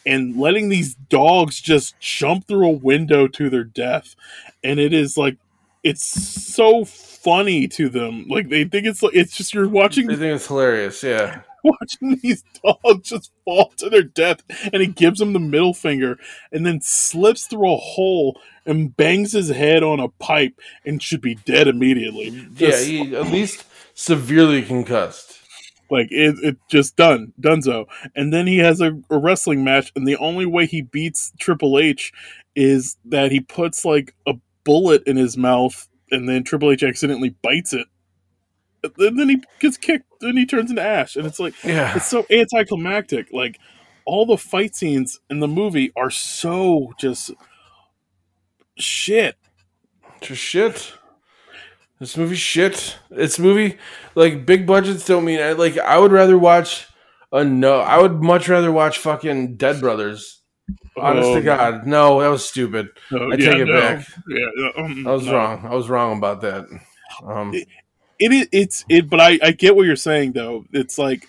S4: and letting these dogs just jump through a window to their death and it is like it's so funny to them like they think it's like it's just you're watching
S3: I think it's hilarious. Yeah.
S4: Watching these dogs just fall to their death and he gives them the middle finger and then slips through a hole and bangs his head on a pipe and should be dead immediately.
S3: Yeah, he at least severely concussed.
S4: like it, it just done donezo. And then he has a, a wrestling match and the only way he beats triple h is that he puts like a bullet in his mouth and then triple h accidentally bites it and then he gets kicked then he turns into ash and it's like
S3: Yeah.
S4: it's so anticlimactic. Like all the fight scenes in the movie are so just shit.
S3: Just shit. This movie shit. It's movie like big budgets don't mean I like I would rather watch a no I would much rather watch fucking Dead Brothers. Honest
S4: Oh,
S3: to God. No, that was stupid.
S4: no,
S3: I take it
S4: no.
S3: back.
S4: Yeah, um,
S3: I was
S4: no.
S3: wrong. I was wrong about that. Um
S4: It is. It's it. But I I get what you're saying though. It's like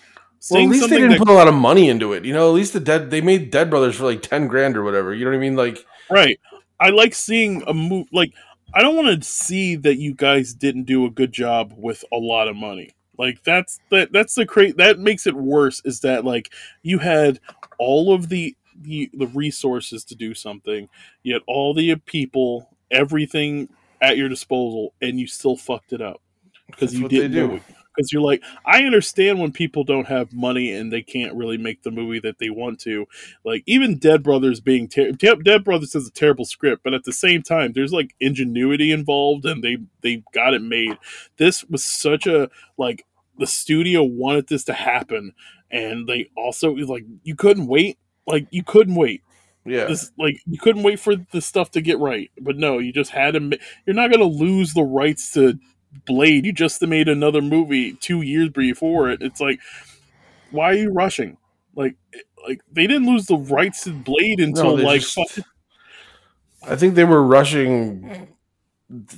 S3: well, at least they didn't
S4: that
S3: put a lot of money into it. You know, at least the dead they made Dead Brothers for like ten grand or whatever. You know what I mean? Like
S4: right. I like seeing a move like. I don't want to see that you guys didn't do a good job with a lot of money. Like that's that that's the cra that makes it worse is that like you had all of the the, the resources to do something, you had all the people, everything at your disposal, and you still fucked it up because you didn't
S3: do.
S4: it. Because you're like, I understand when people don't have money and they can't really make the movie that they want to. Like even Dead Brothers being ter- Dead Brothers has a terrible script, but at the same time, there's like ingenuity involved, and they they got it made. This was such a like the studio wanted this to happen, and they also like you couldn't wait. Like you couldn't wait
S3: Yeah.
S4: this like you couldn't wait for the stuff to get right but no you just had to ma- you're not going to lose the rights to blade you just made another movie two years before it it's like why are you rushing like like they didn't lose the rights to blade until
S3: they
S4: like
S3: just- I think they were rushing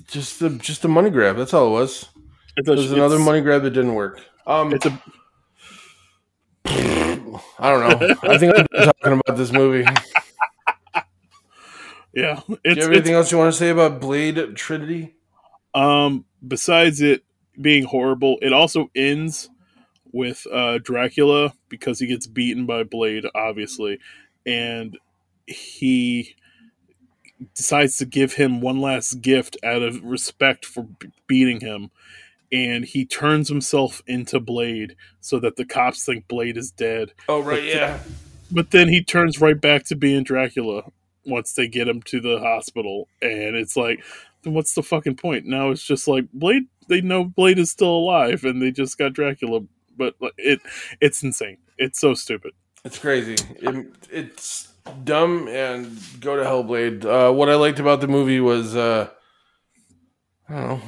S3: just the just a money grab. That's all it was.
S4: it's,
S3: It was another money grab that didn't work. Um,
S4: it's a
S3: I don't know. I think I'm talking about this movie.
S4: yeah
S3: Do you have anything else you want to say about Blade Trinity?
S4: Um, besides it being horrible, it also ends with uh, Dracula because he gets beaten by Blade, obviously, and he decides to give him one last gift out of respect for b- beating him. And he turns himself into Blade so that the cops think Blade is dead.
S3: Oh right, yeah.
S4: But then he turns right back to being Dracula once they get him to the hospital. And it's like, then what's the fucking point? Now it's just like Blade. They know Blade is still alive, and they just got Dracula. But like, it, it's insane. It's so stupid.
S3: It's crazy. It, it's dumb and go to hell, Blade. Uh, what I liked about the movie was uh, I don't know.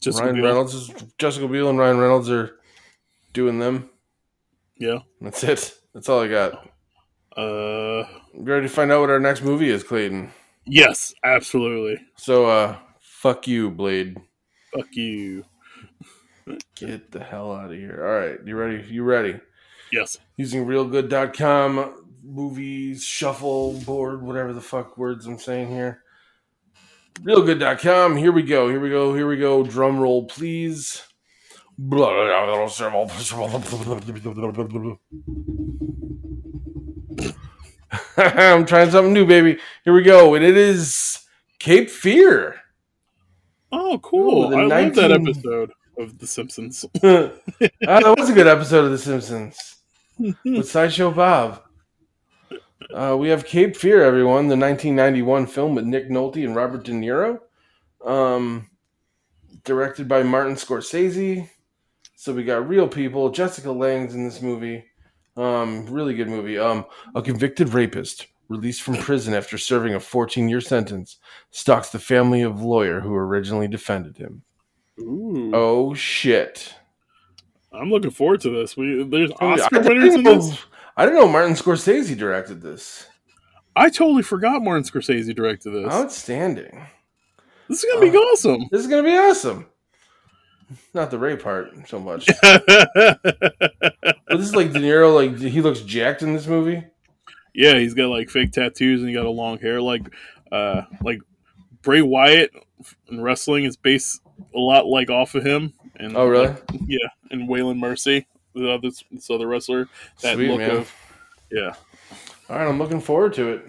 S4: Just
S3: Ryan Reynolds is Jessica Biel and Ryan Reynolds are doing them.
S4: Yeah.
S3: That's it. That's all I got.
S4: Uh.
S3: You ready to find out what our next movie is, Clayton?
S4: Yes. Absolutely.
S3: So, uh, fuck you, Blade.
S4: Fuck you.
S3: Get the hell out of here. All right, you ready? You ready?
S4: Yes.
S3: Using reelgood.com, movies, shuffle board, whatever the fuck words I'm saying here. Reelgood.com. Here we go. Here we go. Here we go. Drum roll, please. I'm trying something new, baby. Here we go. And it is Cape Fear.
S4: Oh, cool.
S3: Ooh,
S4: I love that episode of The Simpsons.
S3: uh, that was a good episode of The Simpsons with Sideshow Bob. Uh, we have Cape Fear, everyone, the 1991 film with Nick Nolte and Robert De Niro, um, directed by Martin Scorsese. So we got real people. Jessica Lange's in this movie. Um, really good movie. Um, a convicted rapist released from prison after serving a 14-year sentence stalks the family of lawyer who originally defended him.
S4: Ooh.
S3: Oh shit!
S4: I'm looking forward to this. We there's
S3: Oh, I
S4: Oscar winners in this.
S3: I didn't know Martin Scorsese directed this.
S4: I totally forgot Martin Scorsese directed this.
S3: Outstanding.
S4: This is gonna be awesome.
S3: This is gonna be awesome. Not the Ray part so much. But this is like De Niro. Like he looks jacked in this movie.
S4: yeah, he's got like fake tattoos and he got a long hair, like uh, like Bray Wyatt in wrestling is based a lot like off of him. And
S3: Oh really?
S4: yeah, and Waylon Mercy, the other this other wrestler. That
S3: Sweet
S4: look
S3: man.
S4: of yeah,
S3: All right, I'm looking forward to it.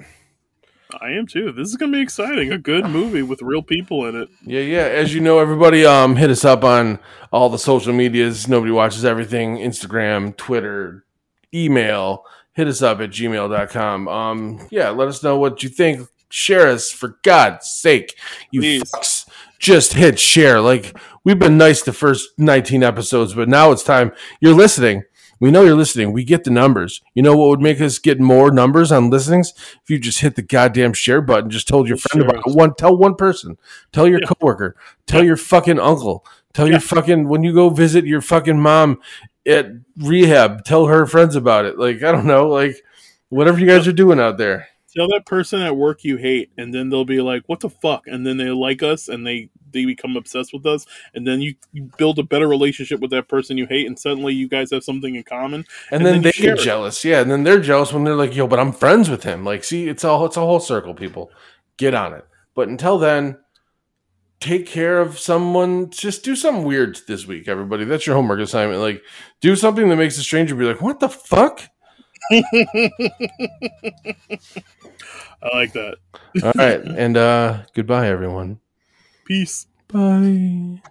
S4: I am too. This is gonna be exciting. A good movie with real people in it.
S3: Yeah, yeah. As you know, everybody, um, hit us up on all the social medias. Nobody watches everything. Instagram, Twitter, email. Hit us up at gmail.com. Um, yeah, let us know what you think. Share us for God's sake. You
S4: Please.
S3: fucks. Just hit share. Like we've been nice the first 19 episodes, but now it's time. You're listening. We know you're listening. We get the numbers. You know what would make us get more numbers on listenings? If you just hit the goddamn share button, just told your friend
S4: Share
S3: about it. One, tell one person. Tell your
S4: Yeah.
S3: coworker. Tell your fucking uncle. Tell
S4: Yeah.
S3: your fucking when you go visit your fucking mom at rehab. Tell her friends about it. Like I don't know, like whatever you guys are doing out there.
S4: Tell that person at work you hate, and then they'll be like, "What the fuck?" And then they like us, and they they become obsessed with us, and then you, you build a better relationship with that person you hate, and suddenly you guys have something in common.
S3: And,
S4: And
S3: then,
S4: then
S3: they get
S4: it.
S3: jealous. Yeah, and then they're jealous when they're like, "Yo, but I'm friends with him." Like, see, it's all it's a whole circle. People get on it. But until then, take care of someone. Just do something weird this week, everybody. That's your homework assignment. Like, do something that makes a stranger be like, "What the fuck."
S4: I like that.
S3: All right, and uh goodbye, everyone.
S4: Peace.
S3: Bye.